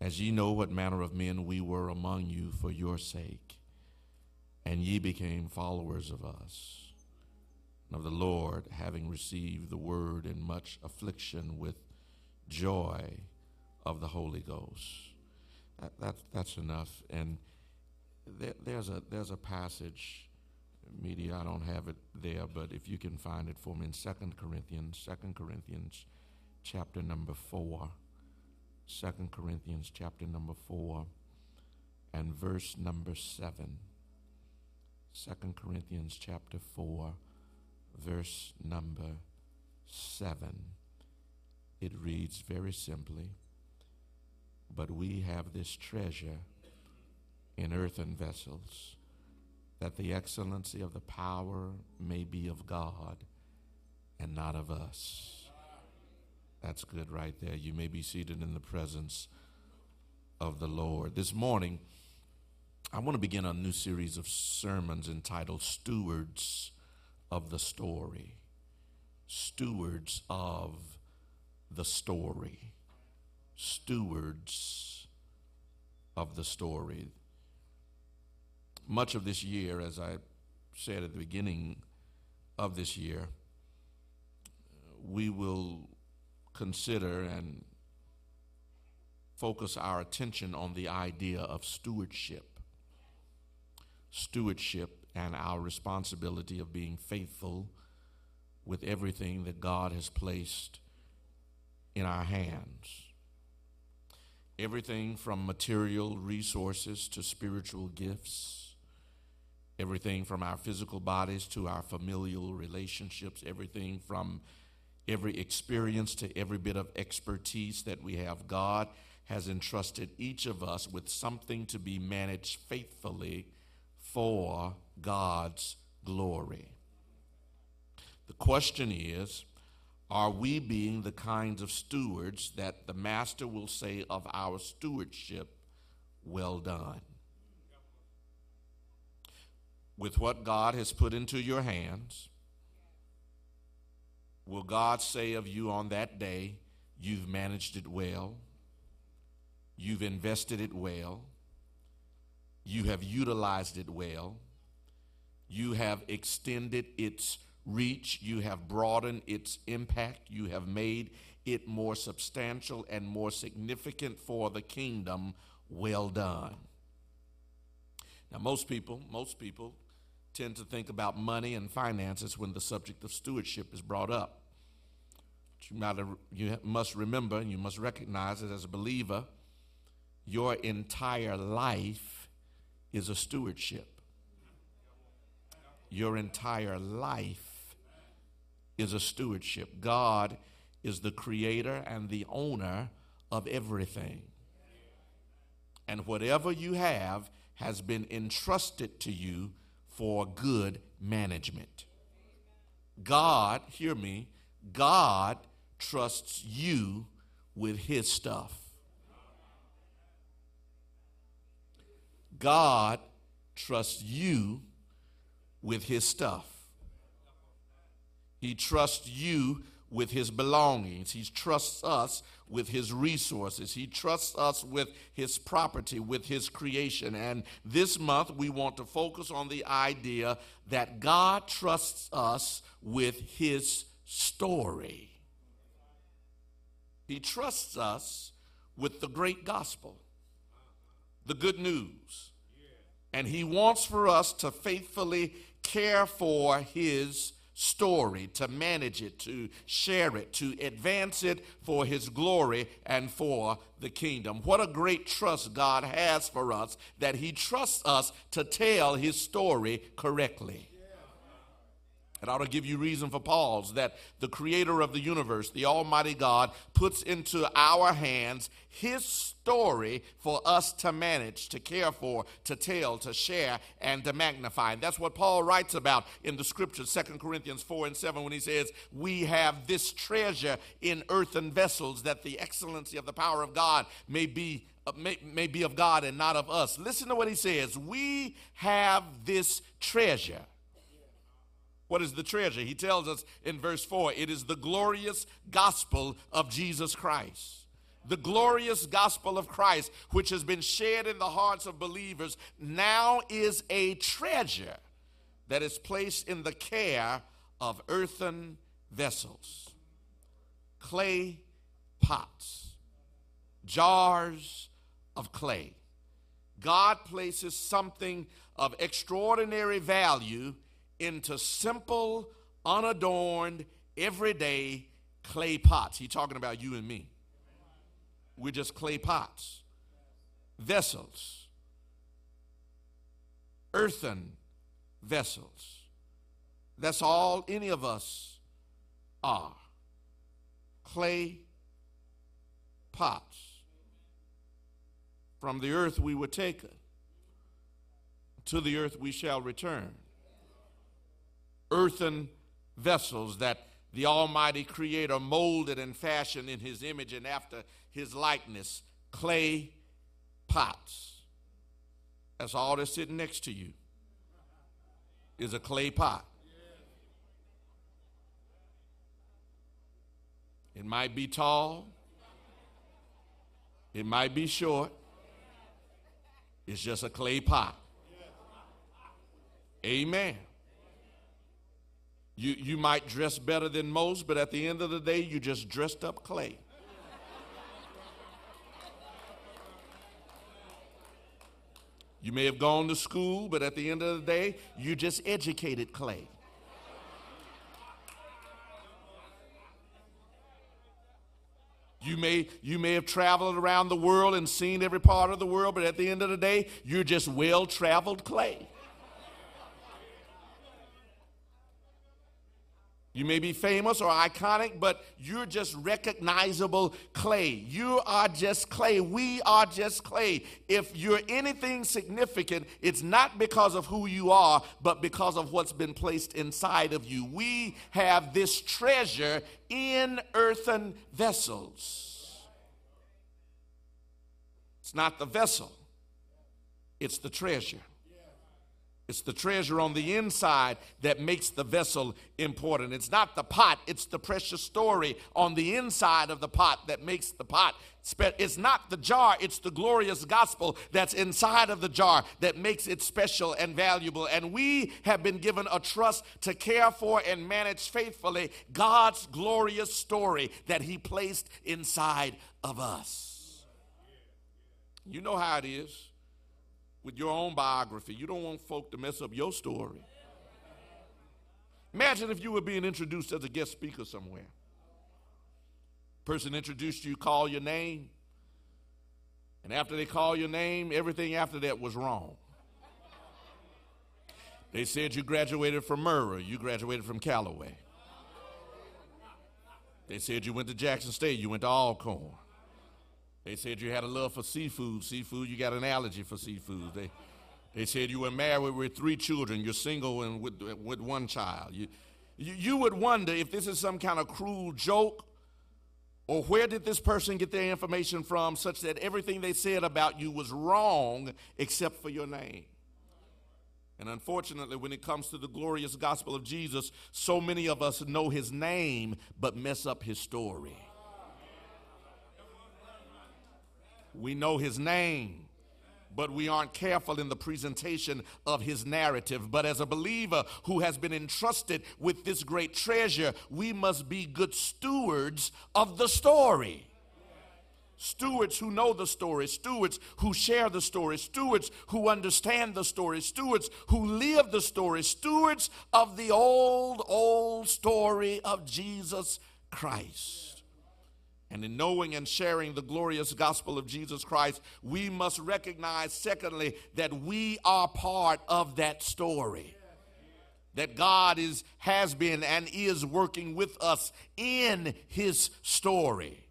As ye know what manner of men we were among you for your sake, and ye became followers of us, and of the Lord, having received the word in much affliction with joy of the Holy Ghost. That, that, that's enough. And there, there's, a, there's a passage, media, I don't have it there, but if you can find it for me in 2 Corinthians, 2 Corinthians chapter number 4. 2 Corinthians chapter number 4 and verse number 7. 2 Corinthians chapter 4, verse number 7. It reads very simply But we have this treasure in earthen vessels, that the excellency of the power may be of God and not of us. That's good right there. You may be seated in the presence of the Lord. This morning, I want to begin a new series of sermons entitled Stewards of the Story. Stewards of the Story. Stewards of the Story. Much of this year, as I said at the beginning of this year, we will consider and focus our attention on the idea of stewardship. Stewardship and our responsibility of being faithful with everything that God has placed in our hands. Everything from material resources to spiritual gifts, everything from our physical bodies to our familial relationships, everything from every experience to every bit of expertise that we have. God has entrusted each of us with something to be managed faithfully for God's glory. The question is are we being the kinds of stewards that the master will say of our stewardship, well done? With what God has put into your hands, will God say of you on that day, you've managed it well, you've invested it well, you have utilized it well, you have extended its reach, you have broadened its impact, you have made it more substantial and more significant for the kingdom. Well done. Now, most people, most people tend to think about money and finances when the subject of stewardship is brought up. But you, might, you must remember and you must recognize that as a believer, your entire life is a stewardship. Your entire life is a stewardship. God is the creator and the owner of everything. And whatever you have has been entrusted to you for good management. God, hear me, God trusts you with his stuff. God trusts you with his stuff. He trusts you with his belongings. He trusts us with his resources. He trusts us with his property, with his creation. And this month, we want to focus on the idea that God trusts us with his story. He trusts us with the great gospel, the good news. And he wants for us to faithfully care for his story, to manage it, to share it, to advance it for His glory and for the kingdom. What a great trust God has for us that He trusts us to tell His story correctly. It ought to give you reason for pause that the creator of the universe, the Almighty God, puts into our hands his story for us to manage, to care for, to tell, to share, and to magnify. And that's what Paul writes about in the scriptures, 2 Corinthians 4 and 7, when he says, We have this treasure in earthen vessels, that the excellency of the power of God may be uh, may, may be of God and not of us. Listen to what he says. We have this treasure what is the treasure? He tells us in verse 4 it is the glorious gospel of Jesus Christ. The glorious gospel of Christ, which has been shared in the hearts of believers, now is a treasure that is placed in the care of earthen vessels, clay pots, jars of clay. God places something of extraordinary value into simple, unadorned, everyday clay pots. He's talking about you and me. We're just clay pots, vessels, earthen vessels. That's all any of us are clay pots. From the earth we were taken, to the earth we shall return earthen vessels that the Almighty Creator molded and fashioned in His image and after His likeness, clay pots. That's all that's sitting next to you is a clay pot. It might be tall, it might be short, it's just a clay pot. Amen. You, you might dress better than most, but at the end of the day, you just dressed up clay. You may have gone to school, but at the end of the day, you just educated clay. You may, you may have traveled around the world and seen every part of the world, but at the end of the day, you're just well traveled clay. You may be famous or iconic, but you're just recognizable clay. You are just clay. We are just clay. If you're anything significant, it's not because of who you are, but because of what's been placed inside of you. We have this treasure in earthen vessels. It's not the vessel, it's the treasure. It's the treasure on the inside that makes the vessel important. It's not the pot, it's the precious story on the inside of the pot that makes the pot. It's not the jar, it's the glorious gospel that's inside of the jar that makes it special and valuable. And we have been given a trust to care for and manage faithfully God's glorious story that He placed inside of us. You know how it is with your own biography. You don't want folk to mess up your story. Imagine if you were being introduced as a guest speaker somewhere. Person introduced you, call your name, and after they call your name, everything after that was wrong. They said you graduated from Murrah, you graduated from Callaway. They said you went to Jackson State, you went to Alcorn. They said you had a love for seafood. Seafood, you got an allergy for seafood. They, they said you were married with three children. You're single and with, with one child. You, you, you would wonder if this is some kind of cruel joke or where did this person get their information from such that everything they said about you was wrong except for your name. And unfortunately, when it comes to the glorious gospel of Jesus, so many of us know his name but mess up his story. We know his name, but we aren't careful in the presentation of his narrative. But as a believer who has been entrusted with this great treasure, we must be good stewards of the story. Stewards who know the story, stewards who share the story, stewards who understand the story, stewards who live the story, stewards of the old, old story of Jesus Christ. And in knowing and sharing the glorious gospel of Jesus Christ, we must recognize, secondly, that we are part of that story. That God is, has been and is working with us in his story.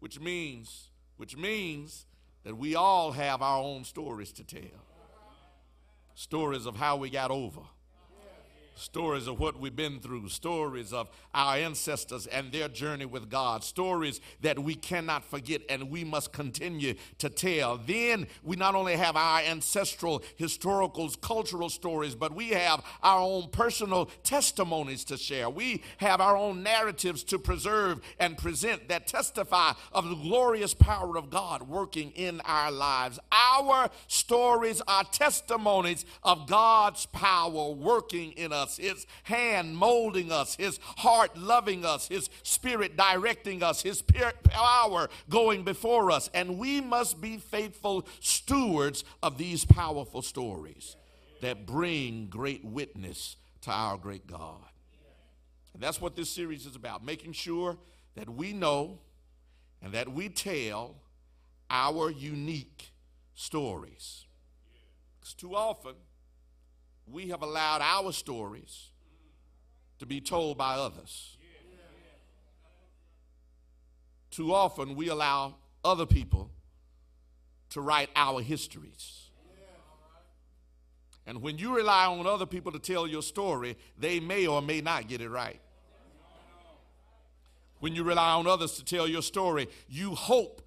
Which means, which means that we all have our own stories to tell. Stories of how we got over stories of what we've been through, stories of our ancestors and their journey with God, stories that we cannot forget and we must continue to tell. Then we not only have our ancestral, historical, cultural stories, but we have our own personal testimonies to share. We have our own narratives to preserve and present that testify of the glorious power of God working in our lives. Our stories are testimonies of God's power working in us us, His hand molding us, His heart loving us, His Spirit directing us, His power going before us. And we must be faithful stewards of these powerful stories that bring great witness to our great God. And that's what this series is about making sure that we know and that we tell our unique stories. Because too often, we have allowed our stories to be told by others. Too often, we allow other people to write our histories. And when you rely on other people to tell your story, they may or may not get it right. When you rely on others to tell your story, you hope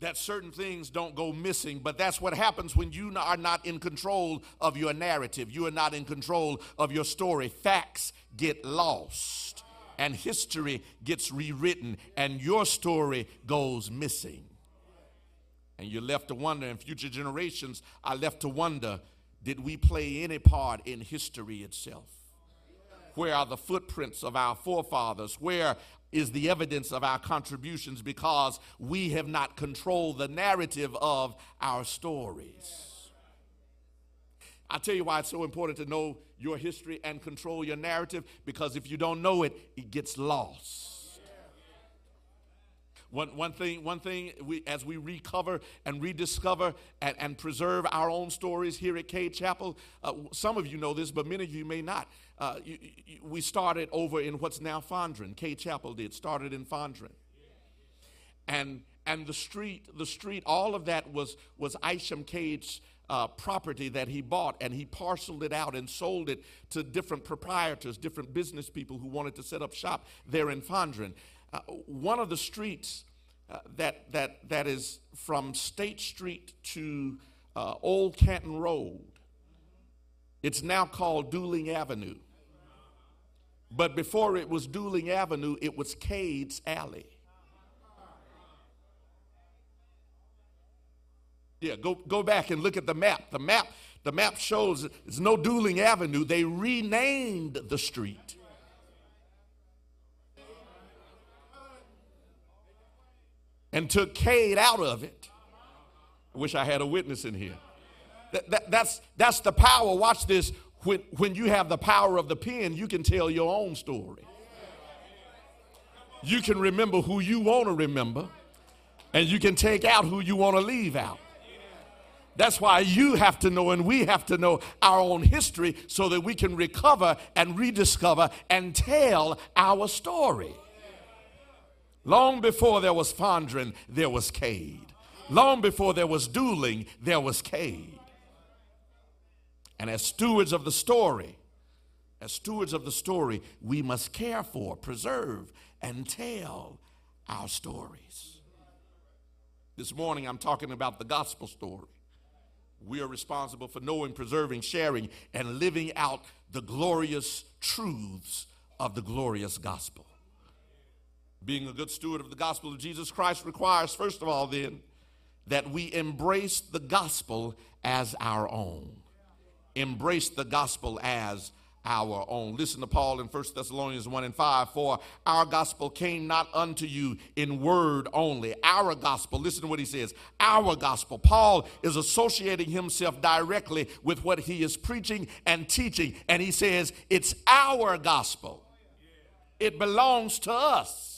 that certain things don't go missing, but that's what happens when you are not in control of your narrative. You are not in control of your story. Facts get lost, and history gets rewritten, and your story goes missing. And you're left to wonder, and future generations are left to wonder did we play any part in history itself? Where are the footprints of our forefathers? Where is the evidence of our contributions because we have not controlled the narrative of our stories. I'll tell you why it's so important to know your history and control your narrative because if you don't know it, it gets lost. One, one thing, one thing we, as we recover and rediscover and, and preserve our own stories here at Cade Chapel, uh, some of you know this, but many of you may not. Uh, you, you, we started over in what's now Fondren. Cade Chapel did, started in Fondren. And, and the street, the street, all of that was, was Isham Cade's uh, property that he bought, and he parceled it out and sold it to different proprietors, different business people who wanted to set up shop there in Fondren. Uh, one of the streets uh, that, that, that is from State Street to uh, Old Canton Road, it's now called Duling Avenue. But before it was Duling Avenue, it was Cade's Alley. Yeah, go, go back and look at the map. The map, the map shows it's no Duling Avenue. They renamed the street. And took Cade out of it. I wish I had a witness in here. That, that, that's, that's the power. Watch this. When, when you have the power of the pen, you can tell your own story. You can remember who you want to remember, and you can take out who you want to leave out. That's why you have to know and we have to know our own history so that we can recover and rediscover and tell our story. Long before there was Fondren, there was Cade. Long before there was Duling, there was Cade. And as stewards of the story, as stewards of the story, we must care for, preserve, and tell our stories. This morning I'm talking about the gospel story. We are responsible for knowing, preserving, sharing, and living out the glorious truths of the glorious gospel. Being a good steward of the gospel of Jesus Christ requires, first of all, then, that we embrace the gospel as our own. Embrace the gospel as our own. Listen to Paul in 1 Thessalonians 1 and 5 For our gospel came not unto you in word only. Our gospel, listen to what he says. Our gospel. Paul is associating himself directly with what he is preaching and teaching. And he says, It's our gospel, it belongs to us.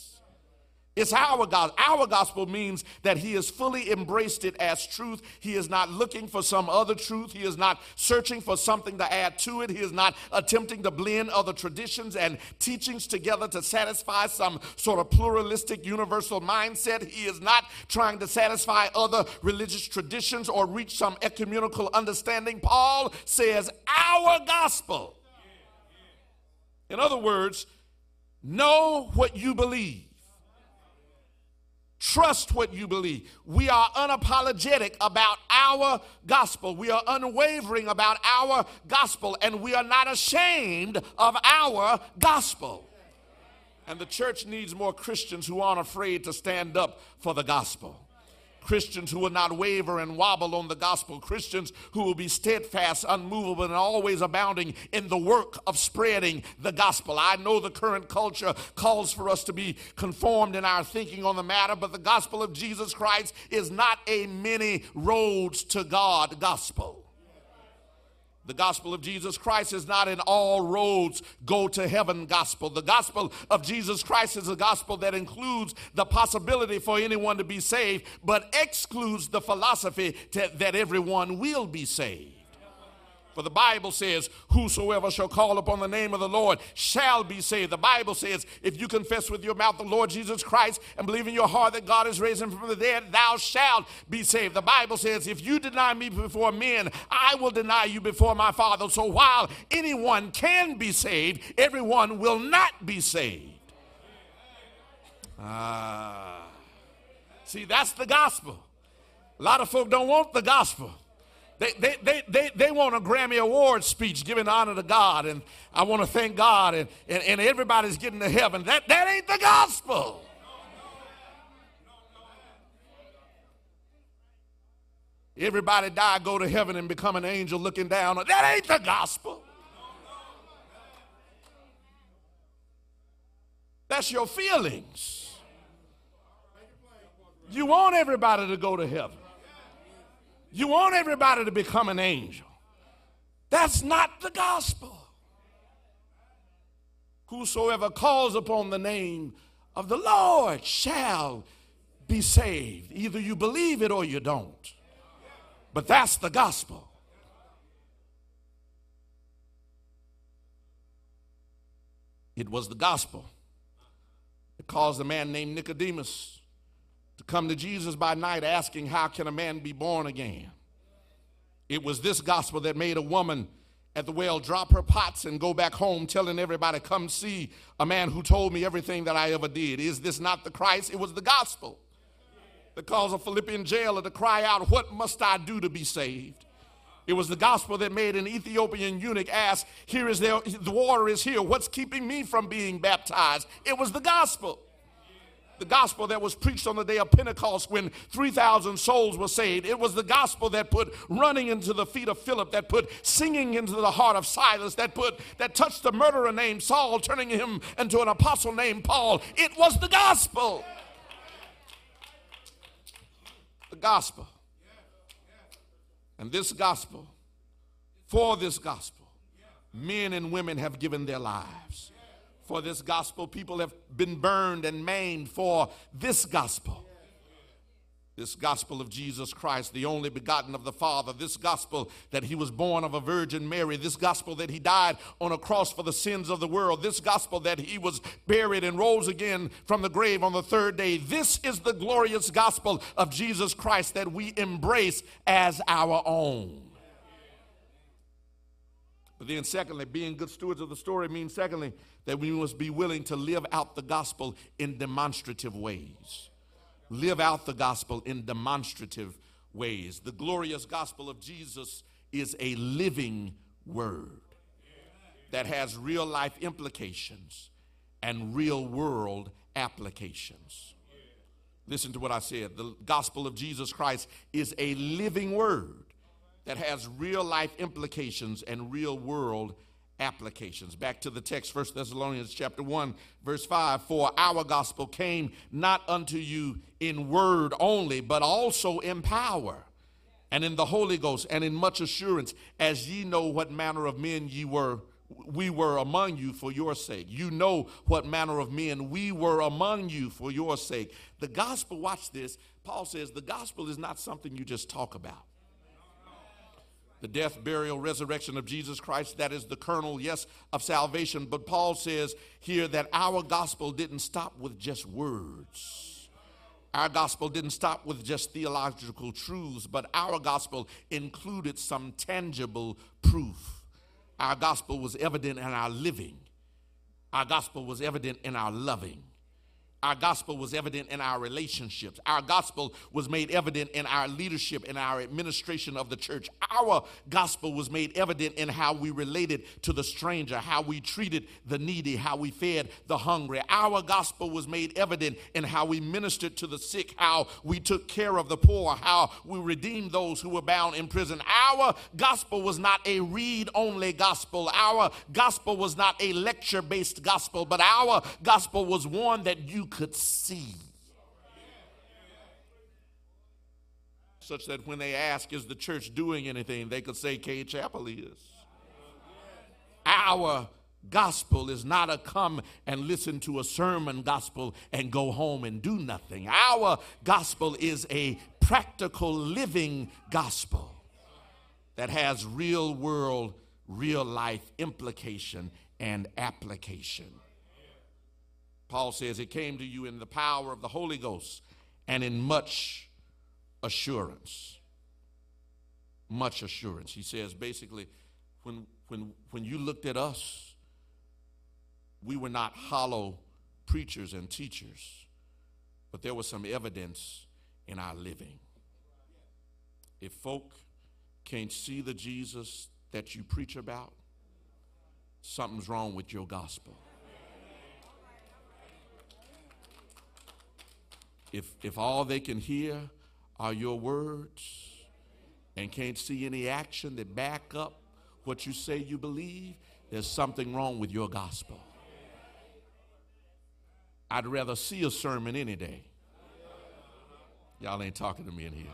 It's our gospel. Our gospel means that he has fully embraced it as truth. He is not looking for some other truth. He is not searching for something to add to it. He is not attempting to blend other traditions and teachings together to satisfy some sort of pluralistic universal mindset. He is not trying to satisfy other religious traditions or reach some ecumenical understanding. Paul says, Our gospel. In other words, know what you believe. Trust what you believe. We are unapologetic about our gospel. We are unwavering about our gospel, and we are not ashamed of our gospel. And the church needs more Christians who aren't afraid to stand up for the gospel. Christians who will not waver and wobble on the gospel, Christians who will be steadfast, unmovable, and always abounding in the work of spreading the gospel. I know the current culture calls for us to be conformed in our thinking on the matter, but the gospel of Jesus Christ is not a many roads to God gospel. The gospel of Jesus Christ is not an all roads go to heaven gospel. The gospel of Jesus Christ is a gospel that includes the possibility for anyone to be saved, but excludes the philosophy that everyone will be saved. For the Bible says, Whosoever shall call upon the name of the Lord shall be saved. The Bible says, If you confess with your mouth the Lord Jesus Christ and believe in your heart that God is raised him from the dead, thou shalt be saved. The Bible says, If you deny me before men, I will deny you before my Father. So while anyone can be saved, everyone will not be saved. Ah. See, that's the gospel. A lot of folk don't want the gospel. They, they, they, they, they want a Grammy Award speech giving honor to God, and I want to thank God, and, and, and everybody's getting to heaven. That, that ain't the gospel. Everybody die, go to heaven, and become an angel looking down. That ain't the gospel. That's your feelings. You want everybody to go to heaven. You want everybody to become an angel. That's not the gospel. Whosoever calls upon the name of the Lord shall be saved. Either you believe it or you don't. But that's the gospel. It was the gospel that caused a man named Nicodemus to come to Jesus by night asking, How can a man be born again? It was this gospel that made a woman at the well drop her pots and go back home telling everybody, Come see a man who told me everything that I ever did. Is this not the Christ? It was the gospel that caused a Philippian jailer to cry out, What must I do to be saved? It was the gospel that made an Ethiopian eunuch ask, Here is there, the water is here. What's keeping me from being baptized? It was the gospel. The gospel that was preached on the day of Pentecost when 3,000 souls were saved. It was the gospel that put running into the feet of Philip, that put singing into the heart of Silas, that put that touched the murderer named Saul, turning him into an apostle named Paul. It was the gospel. The gospel. And this gospel, for this gospel, men and women have given their lives. For this gospel, people have been burned and maimed for this gospel. This gospel of Jesus Christ, the only begotten of the Father, this gospel that he was born of a Virgin Mary, this gospel that he died on a cross for the sins of the world, this gospel that he was buried and rose again from the grave on the third day. This is the glorious gospel of Jesus Christ that we embrace as our own. But then, secondly, being good stewards of the story means, secondly, that we must be willing to live out the gospel in demonstrative ways live out the gospel in demonstrative ways. The glorious gospel of Jesus is a living word that has real life implications and real world applications. Listen to what I said. The gospel of Jesus Christ is a living word that has real life implications and real world applications. Back to the text, 1 Thessalonians chapter 1, verse 5. For our gospel came not unto you in word only, but also in power and in the Holy Ghost and in much assurance, as ye know what manner of men ye were we were among you for your sake. You know what manner of men we were among you for your sake. The gospel, watch this. Paul says the gospel is not something you just talk about the death, burial, resurrection of Jesus Christ. That is the kernel, yes, of salvation. But Paul says here that our gospel didn't stop with just words. Our gospel didn't stop with just theological truths, but our gospel included some tangible proof. Our gospel was evident in our living, our gospel was evident in our loving. Our gospel was evident in our relationships. Our gospel was made evident in our leadership and our administration of the church. Our gospel was made evident in how we related to the stranger, how we treated the needy, how we fed the hungry. Our gospel was made evident in how we ministered to the sick, how we took care of the poor, how we redeemed those who were bound in prison. Our gospel was not a read only gospel. Our gospel was not a lecture based gospel, but our gospel was one that you could see. Such that when they ask, Is the church doing anything? they could say, Cade Chapel is. Our gospel is not a come and listen to a sermon gospel and go home and do nothing. Our gospel is a practical living gospel that has real world, real life implication and application. Paul says, It came to you in the power of the Holy Ghost and in much assurance. Much assurance. He says basically, when, when, when you looked at us, we were not hollow preachers and teachers, but there was some evidence in our living. If folk can't see the Jesus that you preach about, something's wrong with your gospel. If, if all they can hear are your words and can't see any action that back up what you say you believe, there's something wrong with your gospel. I'd rather see a sermon any day. Y'all ain't talking to me in here.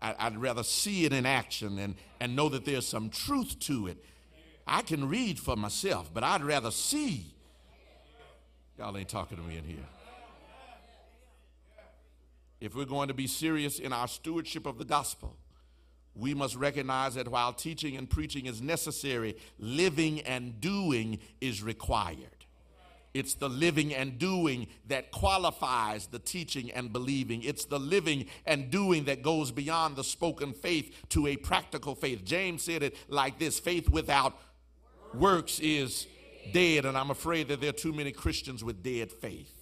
I, would rather see it in action and, and know that there's some truth to it. I can read for myself, but I'd rather see. Y'all ain't talking to me in here. If we're going to be serious in our stewardship of the gospel, we must recognize that while teaching and preaching is necessary, living and doing is required. It's the living and doing that qualifies the teaching and believing. It's the living and doing that goes beyond the spoken faith to a practical faith. James said it like this faith without works is dead, and I'm afraid that there are too many Christians with dead faith.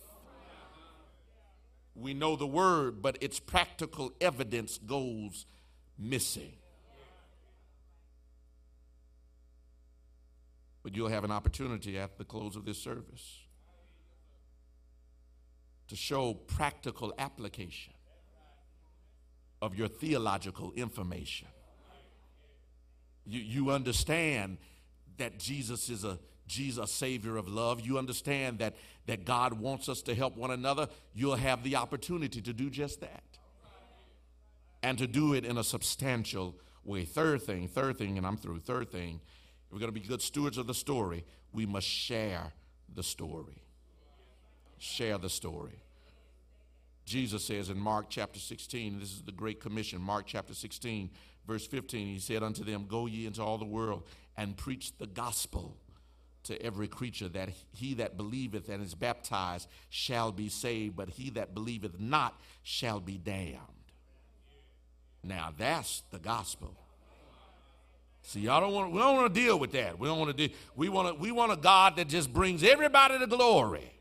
We know the word, but its practical evidence goes missing. But you'll have an opportunity at the close of this service to show practical application of your theological information. You, you understand that Jesus is a Jesus, Savior of love. You understand that, that God wants us to help one another. You'll have the opportunity to do just that and to do it in a substantial way. Third thing, third thing, and I'm through. Third thing, we're going to be good stewards of the story, we must share the story. Share the story. Jesus says in Mark chapter 16, this is the Great Commission, Mark chapter 16, verse 15, he said unto them, Go ye into all the world and preach the gospel to every creature, that he that believeth and is baptized shall be saved, but he that believeth not shall be damned. Now that's the gospel. See, y'all don't want we don't want to deal with that. We don't want to do we want to, we want a God that just brings everybody to glory.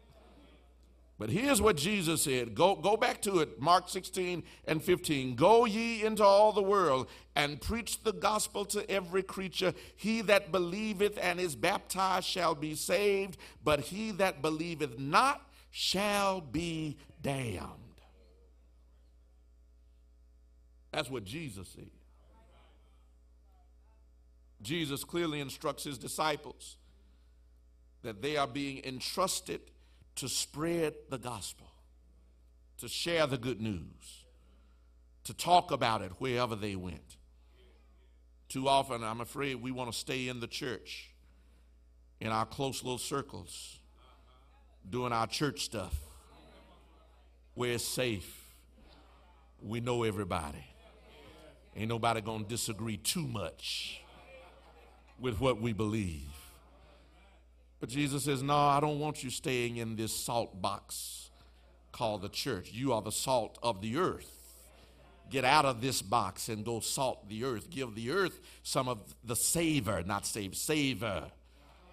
But here's what Jesus said. Go, go back to it, Mark 16 and 15. Go ye into all the world and preach the gospel to every creature. He that believeth and is baptized shall be saved, but he that believeth not shall be damned. That's what Jesus said. Jesus clearly instructs his disciples that they are being entrusted to spread the gospel, to share the good news, to talk about it wherever they went. Too often, I'm afraid we want to stay in the church, in our close little circles, doing our church stuff, where it's safe. We know everybody. Ain't nobody going to disagree too much with what we believe. But Jesus says, No, I don't want you staying in this salt box called the church. You are the salt of the earth. Get out of this box and go salt the earth. Give the earth some of the savor, not save, savor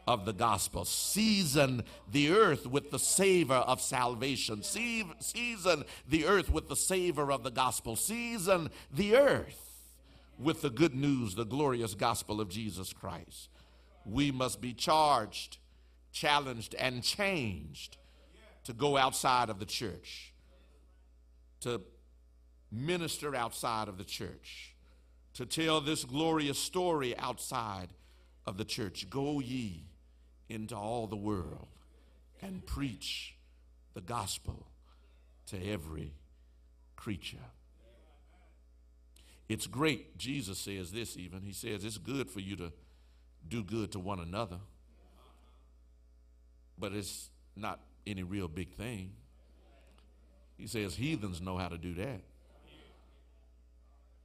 of the gospel. Season the earth with the savor of salvation. Season the earth with the savor of the gospel. Season the earth with the good news, the glorious gospel of Jesus Christ. We must be charged challenged and changed to go outside of the church, to minister outside of the church, to tell this glorious story outside of the church. Go ye into all the world and preach the gospel to every creature. It's great, Jesus says this even. He says it's good for you to do good to one another but it's not any real big thing. He says heathens know how to do that.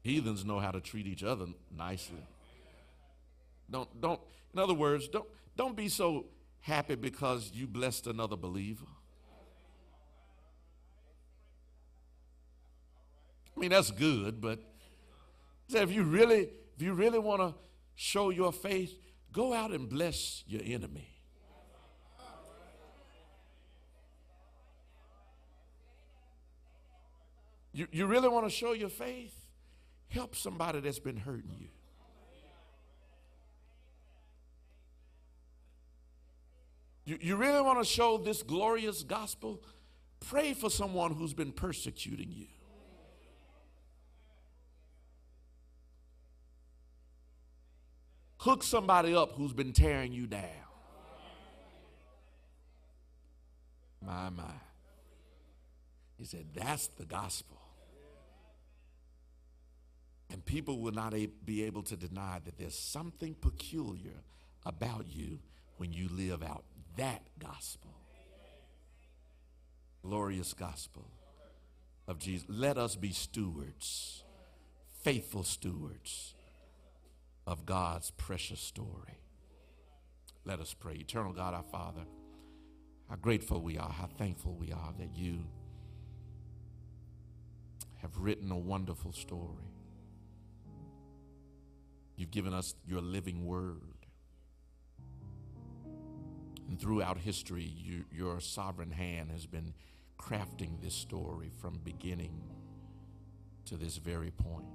Heathens know how to treat each other nicely. Don't don't in other words, don't don't be so happy because you blessed another believer. I mean that's good, but if you really if you really want to show your faith, go out and bless your enemy. You, you really want to show your faith? Help somebody that's been hurting you. You, you really want to show this glorious gospel? Pray for someone who's been persecuting you. Hook somebody up who's been tearing you down. My, my. He said, That's the gospel. And people will not be able to deny that there's something peculiar about you when you live out that gospel. Glorious gospel of Jesus. Let us be stewards, faithful stewards of God's precious story. Let us pray. Eternal God, our Father, how grateful we are, how thankful we are that you have written a wonderful story. You've given us your living word. And throughout history, you, your sovereign hand has been crafting this story from beginning to this very point.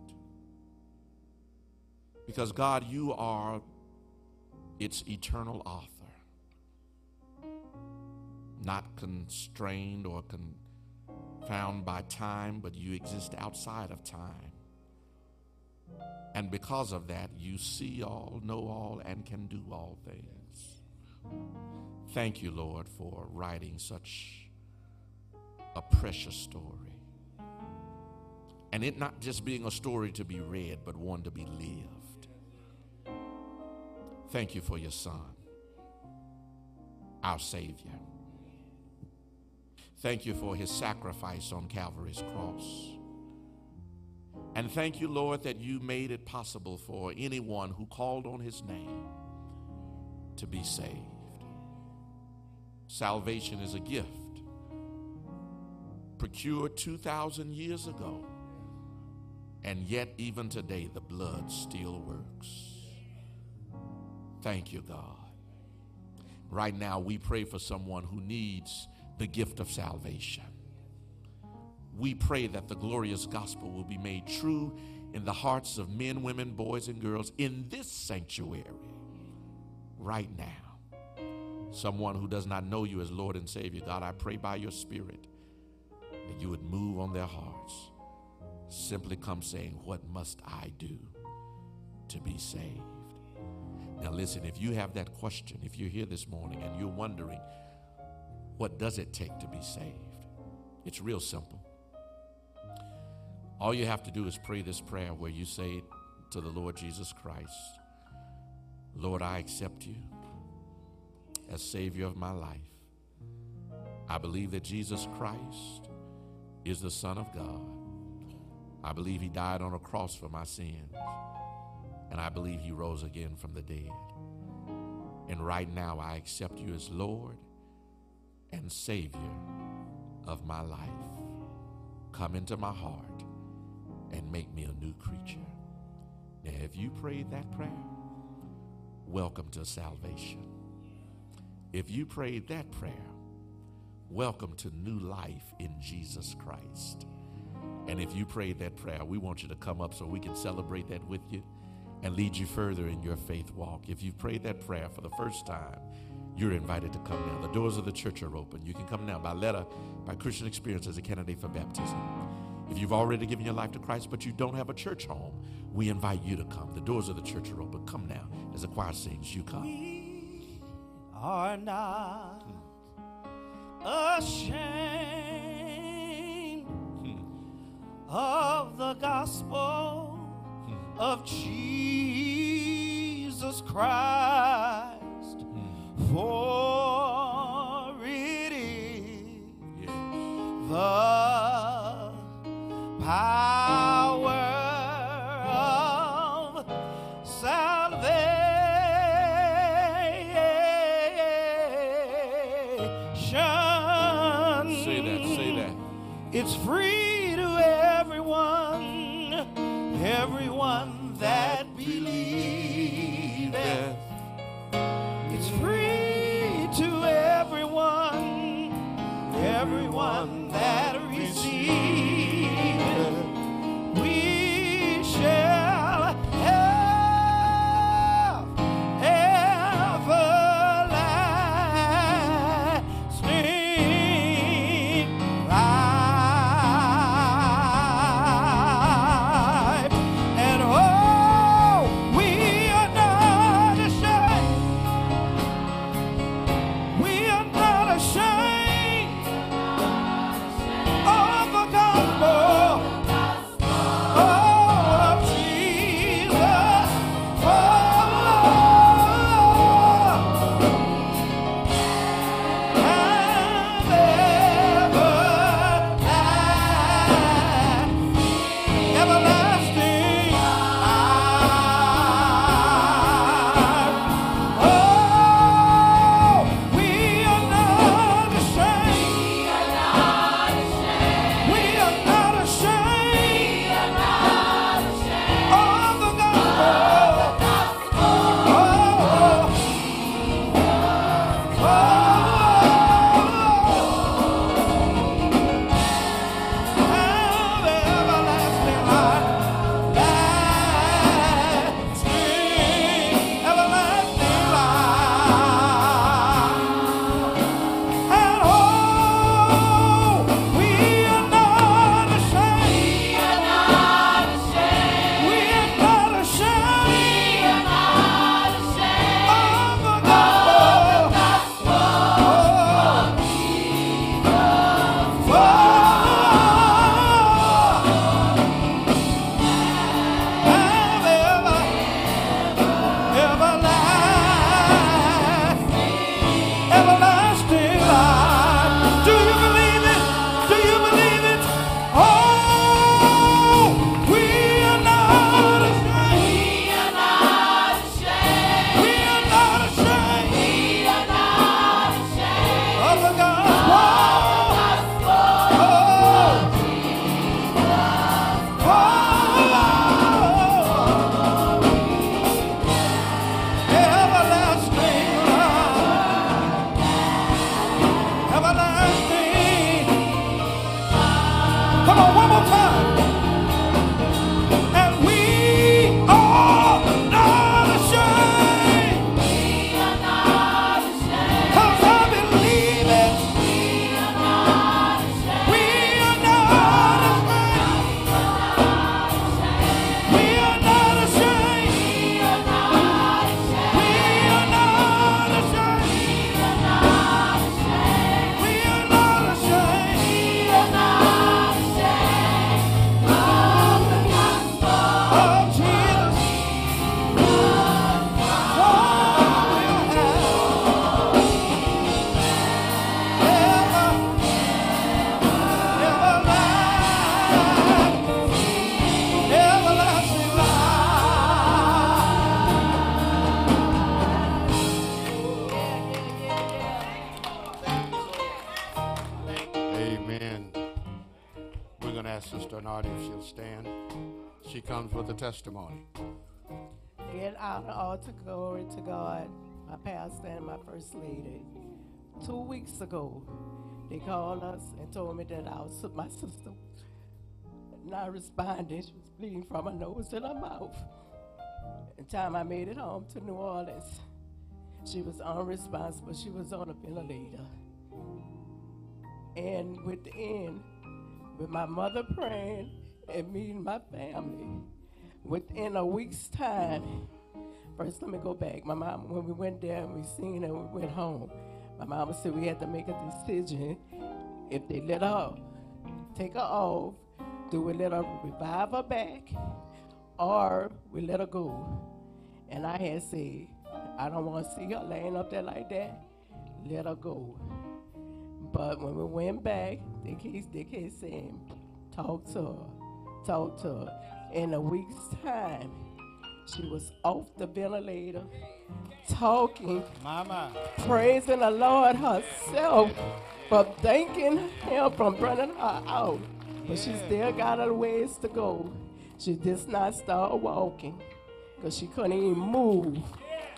Because, God, you are its eternal author, not constrained or confound by time, but you exist outside of time. And because of that, you see all, know all, and can do all things. Thank you, Lord, for writing such a precious story. And it not just being a story to be read, but one to be lived. Thank you for your Son, our Savior. Thank you for his sacrifice on Calvary's cross. And thank you, Lord, that you made it possible for anyone who called on his name to be saved. Salvation is a gift procured 2,000 years ago. And yet, even today, the blood still works. Thank you, God. Right now, we pray for someone who needs the gift of salvation. We pray that the glorious gospel will be made true in the hearts of men, women, boys, and girls in this sanctuary right now. Someone who does not know you as Lord and Savior, God, I pray by your Spirit that you would move on their hearts. Simply come saying, What must I do to be saved? Now, listen, if you have that question, if you're here this morning and you're wondering, what does it take to be saved? It's real simple. All you have to do is pray this prayer where you say to the Lord Jesus Christ, Lord, I accept you as Savior of my life. I believe that Jesus Christ is the Son of God. I believe He died on a cross for my sins. And I believe He rose again from the dead. And right now, I accept you as Lord and Savior of my life. Come into my heart and make me a new creature. Now, if you prayed that prayer, welcome to salvation. If you prayed that prayer, welcome to new life in Jesus Christ. And if you prayed that prayer, we want you to come up so we can celebrate that with you and lead you further in your faith walk. If you prayed that prayer for the first time, you're invited to come now. The doors of the church are open. You can come now by letter, by Christian experience as a candidate for baptism. If you've already given your life to Christ, but you don't have a church home, we invite you to come. The doors of the church are open. Come now. As the choir sings, you come. We are not ashamed of the gospel of Jesus Christ, for it is the power my pastor and my first lady. Two weeks ago, they called us and told me that our, my sister not responding. She was bleeding from her nose and her mouth. The time I made it home to New Orleans, she was unresponsive. She was on a ventilator. And within, with my mother praying and me and my family, within a week's time, first let me go back. My mom, when we went there and we seen her, we went home. My mama said we had to make a decision. If they let her take her off, do we let her revive her back or we let her go? And I had said, I don't want to see her laying up there like that. Let her go. But when we went back, they kept, they kept saying, talk to her, talk to her. In a week's time, she was off the ventilator, talking, Mama. praising the Lord herself for thanking Him for bringing her out. But she still got a ways to go. She just not start walking because she couldn't even move.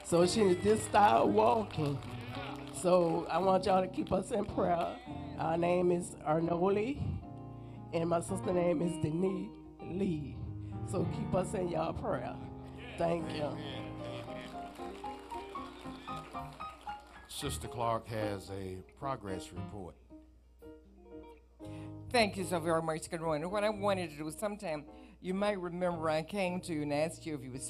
So she just started walking. So I want y'all to keep us in prayer. Our name is Arnoli, and my sister name is Denise Lee. So keep us in y'all prayer. Thank you. Sister Clark has a progress report. Thank you so very much. Good morning. What I wanted to do, sometime you might remember I came to you and asked you if you would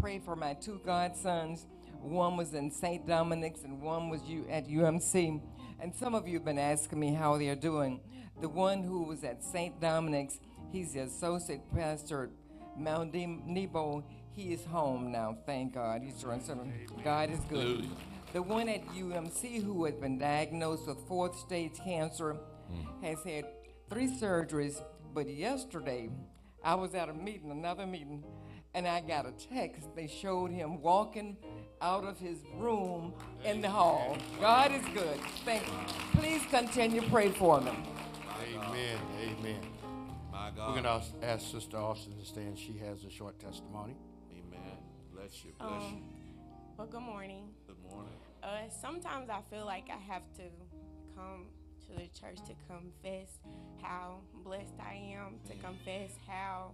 pray for my two godsons. One was in St. Dominic's and one was you at UMC. And some of you have been asking me how they're doing. The one who was at St. Dominic's, he's the associate pastor at Mount Nebo. He is home now, thank God. He's doing something. God is good. The one at UMC who had been diagnosed with fourth stage cancer hmm. has had three surgeries, but yesterday I was at a meeting, another meeting, and I got a text. They showed him walking out of his room in the hall. God is good. Thank you. Please continue to pray for him. Amen. Amen. My God. We're going to ask Sister Austin to stand. She has a short testimony. Bless you. Bless Um, well, good morning. Good morning. Uh, sometimes I feel like I have to come to the church to confess how blessed I am, to confess how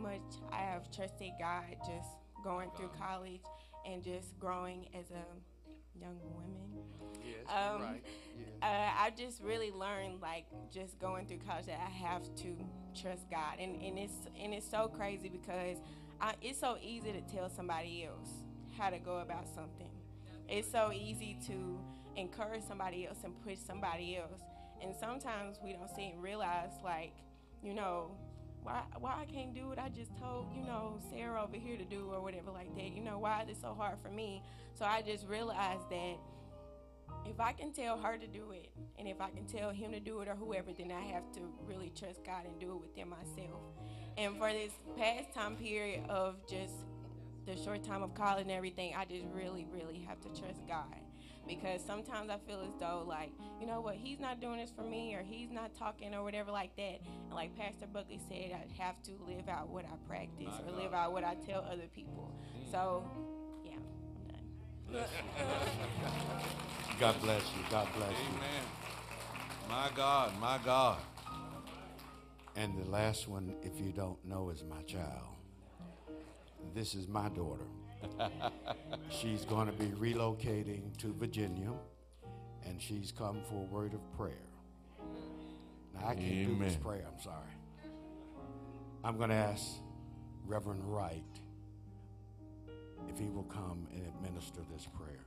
much I have trusted God just going through college and just growing as a young woman. Yes, Um, right. uh, I just really learned, like, just going through college, that I have to trust God, and and it's and it's so crazy because I, it's so easy to tell somebody else how to go about something. It's so easy to encourage somebody else and push somebody else, and sometimes we don't see and realize, like, you know, why why I can't do what I just told you know Sarah over here to do or whatever like that. You know, why is it so hard for me? So I just realized that if I can tell her to do it, and if I can tell him to do it or whoever, then I have to really trust God and do it within myself. And for this past time period of just the short time of college and everything, I just really, really have to trust God. Because sometimes I feel as though, like, you know what, he's not doing this for me, or he's not talking, or whatever, like that. And like Pastor Buckley said, I have to live out what I practice, or live out what I tell other people. Mm. So, yeah, I'm done. God bless you. God bless you. Amen. My God, my God. And the last one, if you don't know, is my child. This is my daughter. she's going to be relocating to Virginia, and she's come for a word of prayer. Now, I can't do this prayer, I'm sorry. I'm going to ask Reverend Wright if he will come and administer this prayer.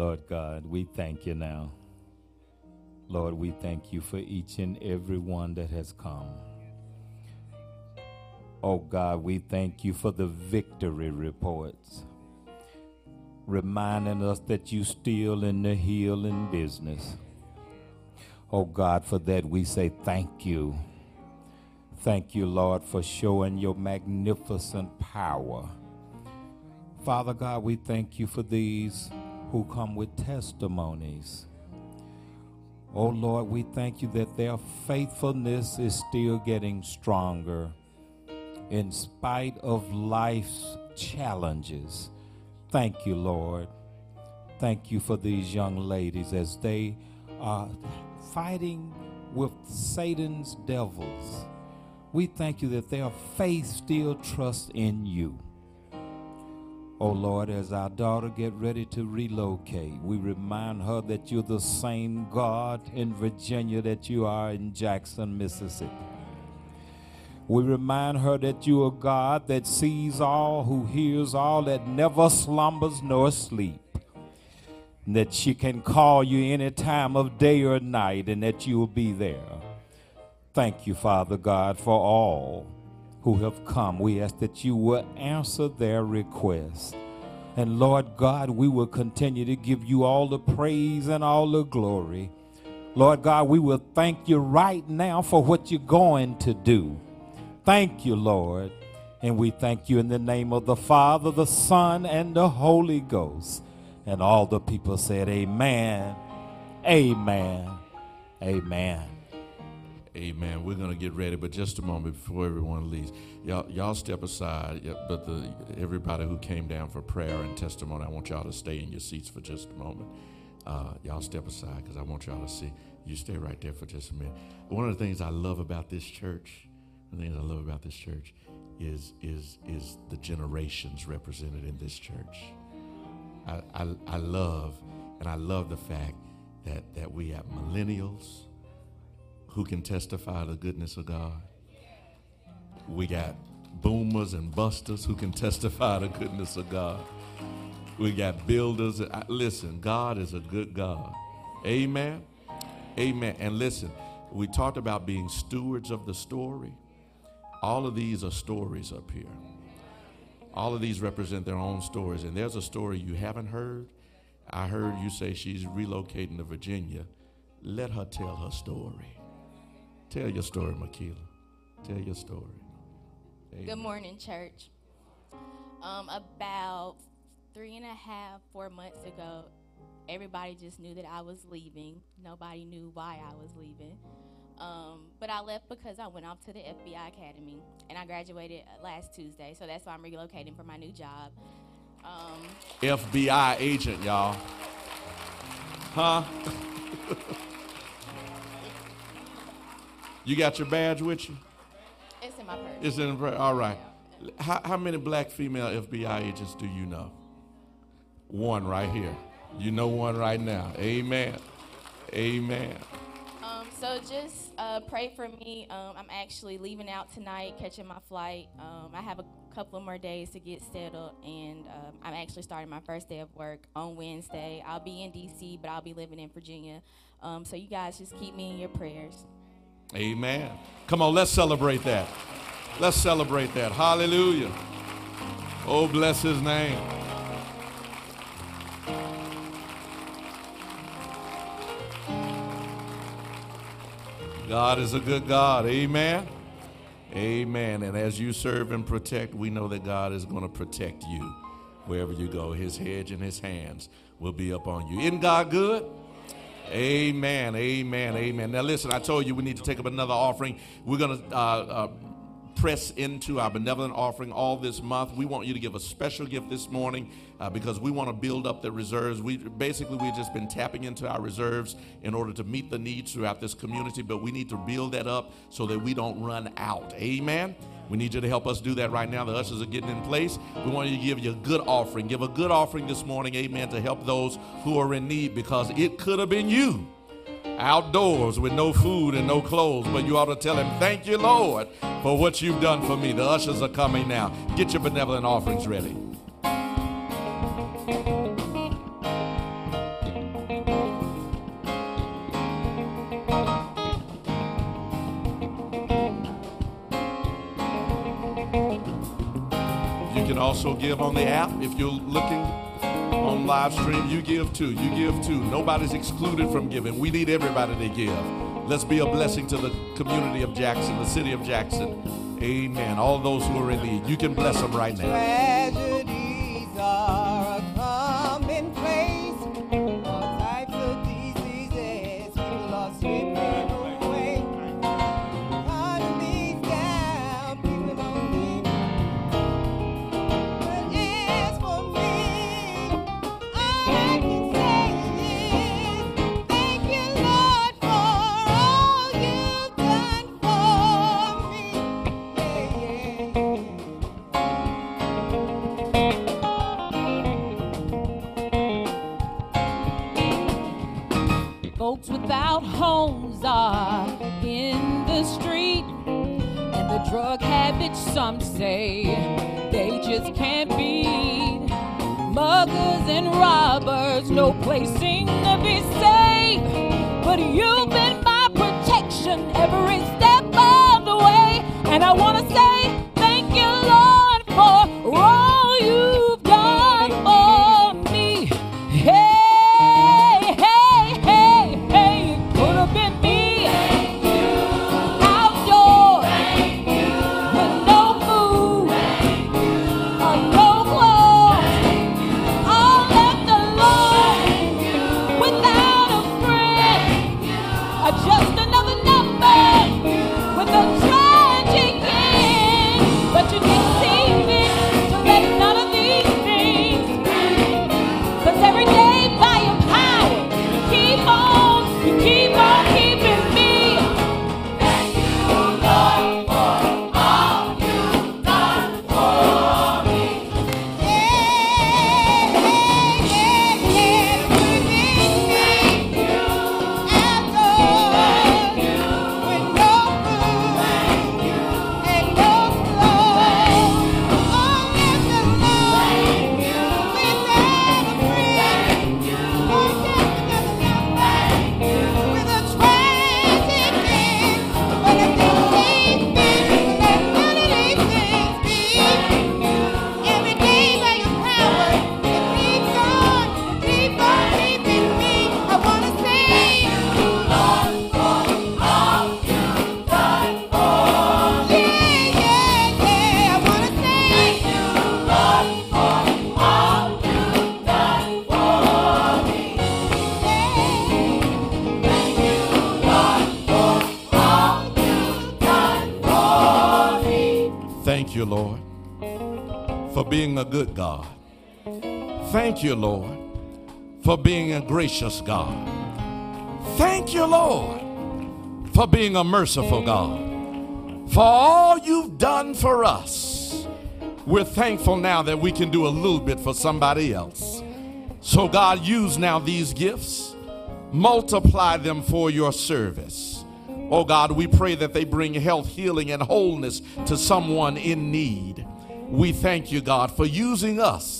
Lord God, we thank you now. Lord, we thank you for each and every one that has come. Oh God, we thank you for the victory reports, reminding us that you still in the healing business. Oh God, for that we say thank you. Thank you, Lord, for showing your magnificent power. Father God, we thank you for these who come with testimonies. Oh Lord, we thank you that their faithfulness is still getting stronger in spite of life's challenges. Thank you, Lord. Thank you for these young ladies as they are fighting with Satan's devils. We thank you that their faith still trusts in you. Oh Lord, as our daughter get ready to relocate, we remind her that you're the same God in Virginia that you are in Jackson, Mississippi. We remind her that you are God that sees all, who hears all, that never slumbers nor sleep. And that she can call you any time of day or night and that you will be there. Thank you, Father God, for all who have come. We ask that you will answer their requests. And Lord God, we will continue to give you all the praise and all the glory. Lord God, we will thank you right now for what you're going to do. Thank you, Lord. And we thank you in the name of the Father, the Son, and the Holy Ghost. And all the people said, Amen, Amen, Amen. Amen. We're going to get ready, but just a moment before everyone leaves, y'all, y'all step aside. But the, everybody who came down for prayer and testimony, I want y'all to stay in your seats for just a moment. Uh, y'all step aside because I want y'all to see. You stay right there for just a minute. One of the things I love about this church, the things I love about this church, is is is the generations represented in this church. I, I, I love and I love the fact that that we have millennials who can testify the goodness of God. We got boomers and busters who can testify the goodness of God. We got builders. Listen, God is a good God. Amen. Amen. And listen, we talked about being stewards of the story. All of these are stories up here. All of these represent their own stories. And there's a story you haven't heard. I heard you say she's relocating to Virginia. Let her tell her story. Tell your story, Makila. Tell your story. Amen. Good morning, church. Um, about three and a half, four months ago, everybody just knew that I was leaving. Nobody knew why I was leaving. Um, but I left because I went off to the FBI Academy and I graduated last Tuesday. So that's why I'm relocating for my new job. Um, FBI agent, y'all. Huh? You got your badge with you? It's in my purse. It's in the purse. All right. How, how many black female FBI agents do you know? One right here. You know one right now. Amen. Amen. Um, so just uh, pray for me. Um, I'm actually leaving out tonight, catching my flight. Um, I have a couple more days to get settled, and um, I'm actually starting my first day of work on Wednesday. I'll be in D.C., but I'll be living in Virginia. Um, so you guys just keep me in your prayers. Amen. Come on, let's celebrate that. Let's celebrate that. Hallelujah. Oh, bless his name. God is a good God. Amen. Amen. And as you serve and protect, we know that God is going to protect you wherever you go. His hedge and his hands will be upon you. Isn't God good? Amen, amen, amen. Now, listen, I told you we need to take up another offering. We're going to uh, uh, press into our benevolent offering all this month. We want you to give a special gift this morning uh, because we want to build up the reserves. We basically we've just been tapping into our reserves in order to meet the needs throughout this community, but we need to build that up so that we don't run out. Amen. We need you to help us do that right now. The ushers are getting in place. We want you to give you a good offering. Give a good offering this morning, amen, to help those who are in need because it could have been you outdoors with no food and no clothes, but you ought to tell him, Thank you, Lord, for what you've done for me. The ushers are coming now. Get your benevolent offerings ready. You can also give on the app if you're looking on live stream. You give too. You give too. Nobody's excluded from giving. We need everybody to give. Let's be a blessing to the community of Jackson, the city of Jackson. Amen. All those who are in need, you can bless them right now. Folks without homes are in the street, and the drug habit, some say they just can't beat. Muggers and robbers, no place seem to be safe. But you've been my protection every step of the way, and I want to say You, Lord, for being a gracious God. Thank you, Lord, for being a merciful God. For all you've done for us, we're thankful now that we can do a little bit for somebody else. So, God, use now these gifts, multiply them for your service. Oh God, we pray that they bring health, healing, and wholeness to someone in need. We thank you, God, for using us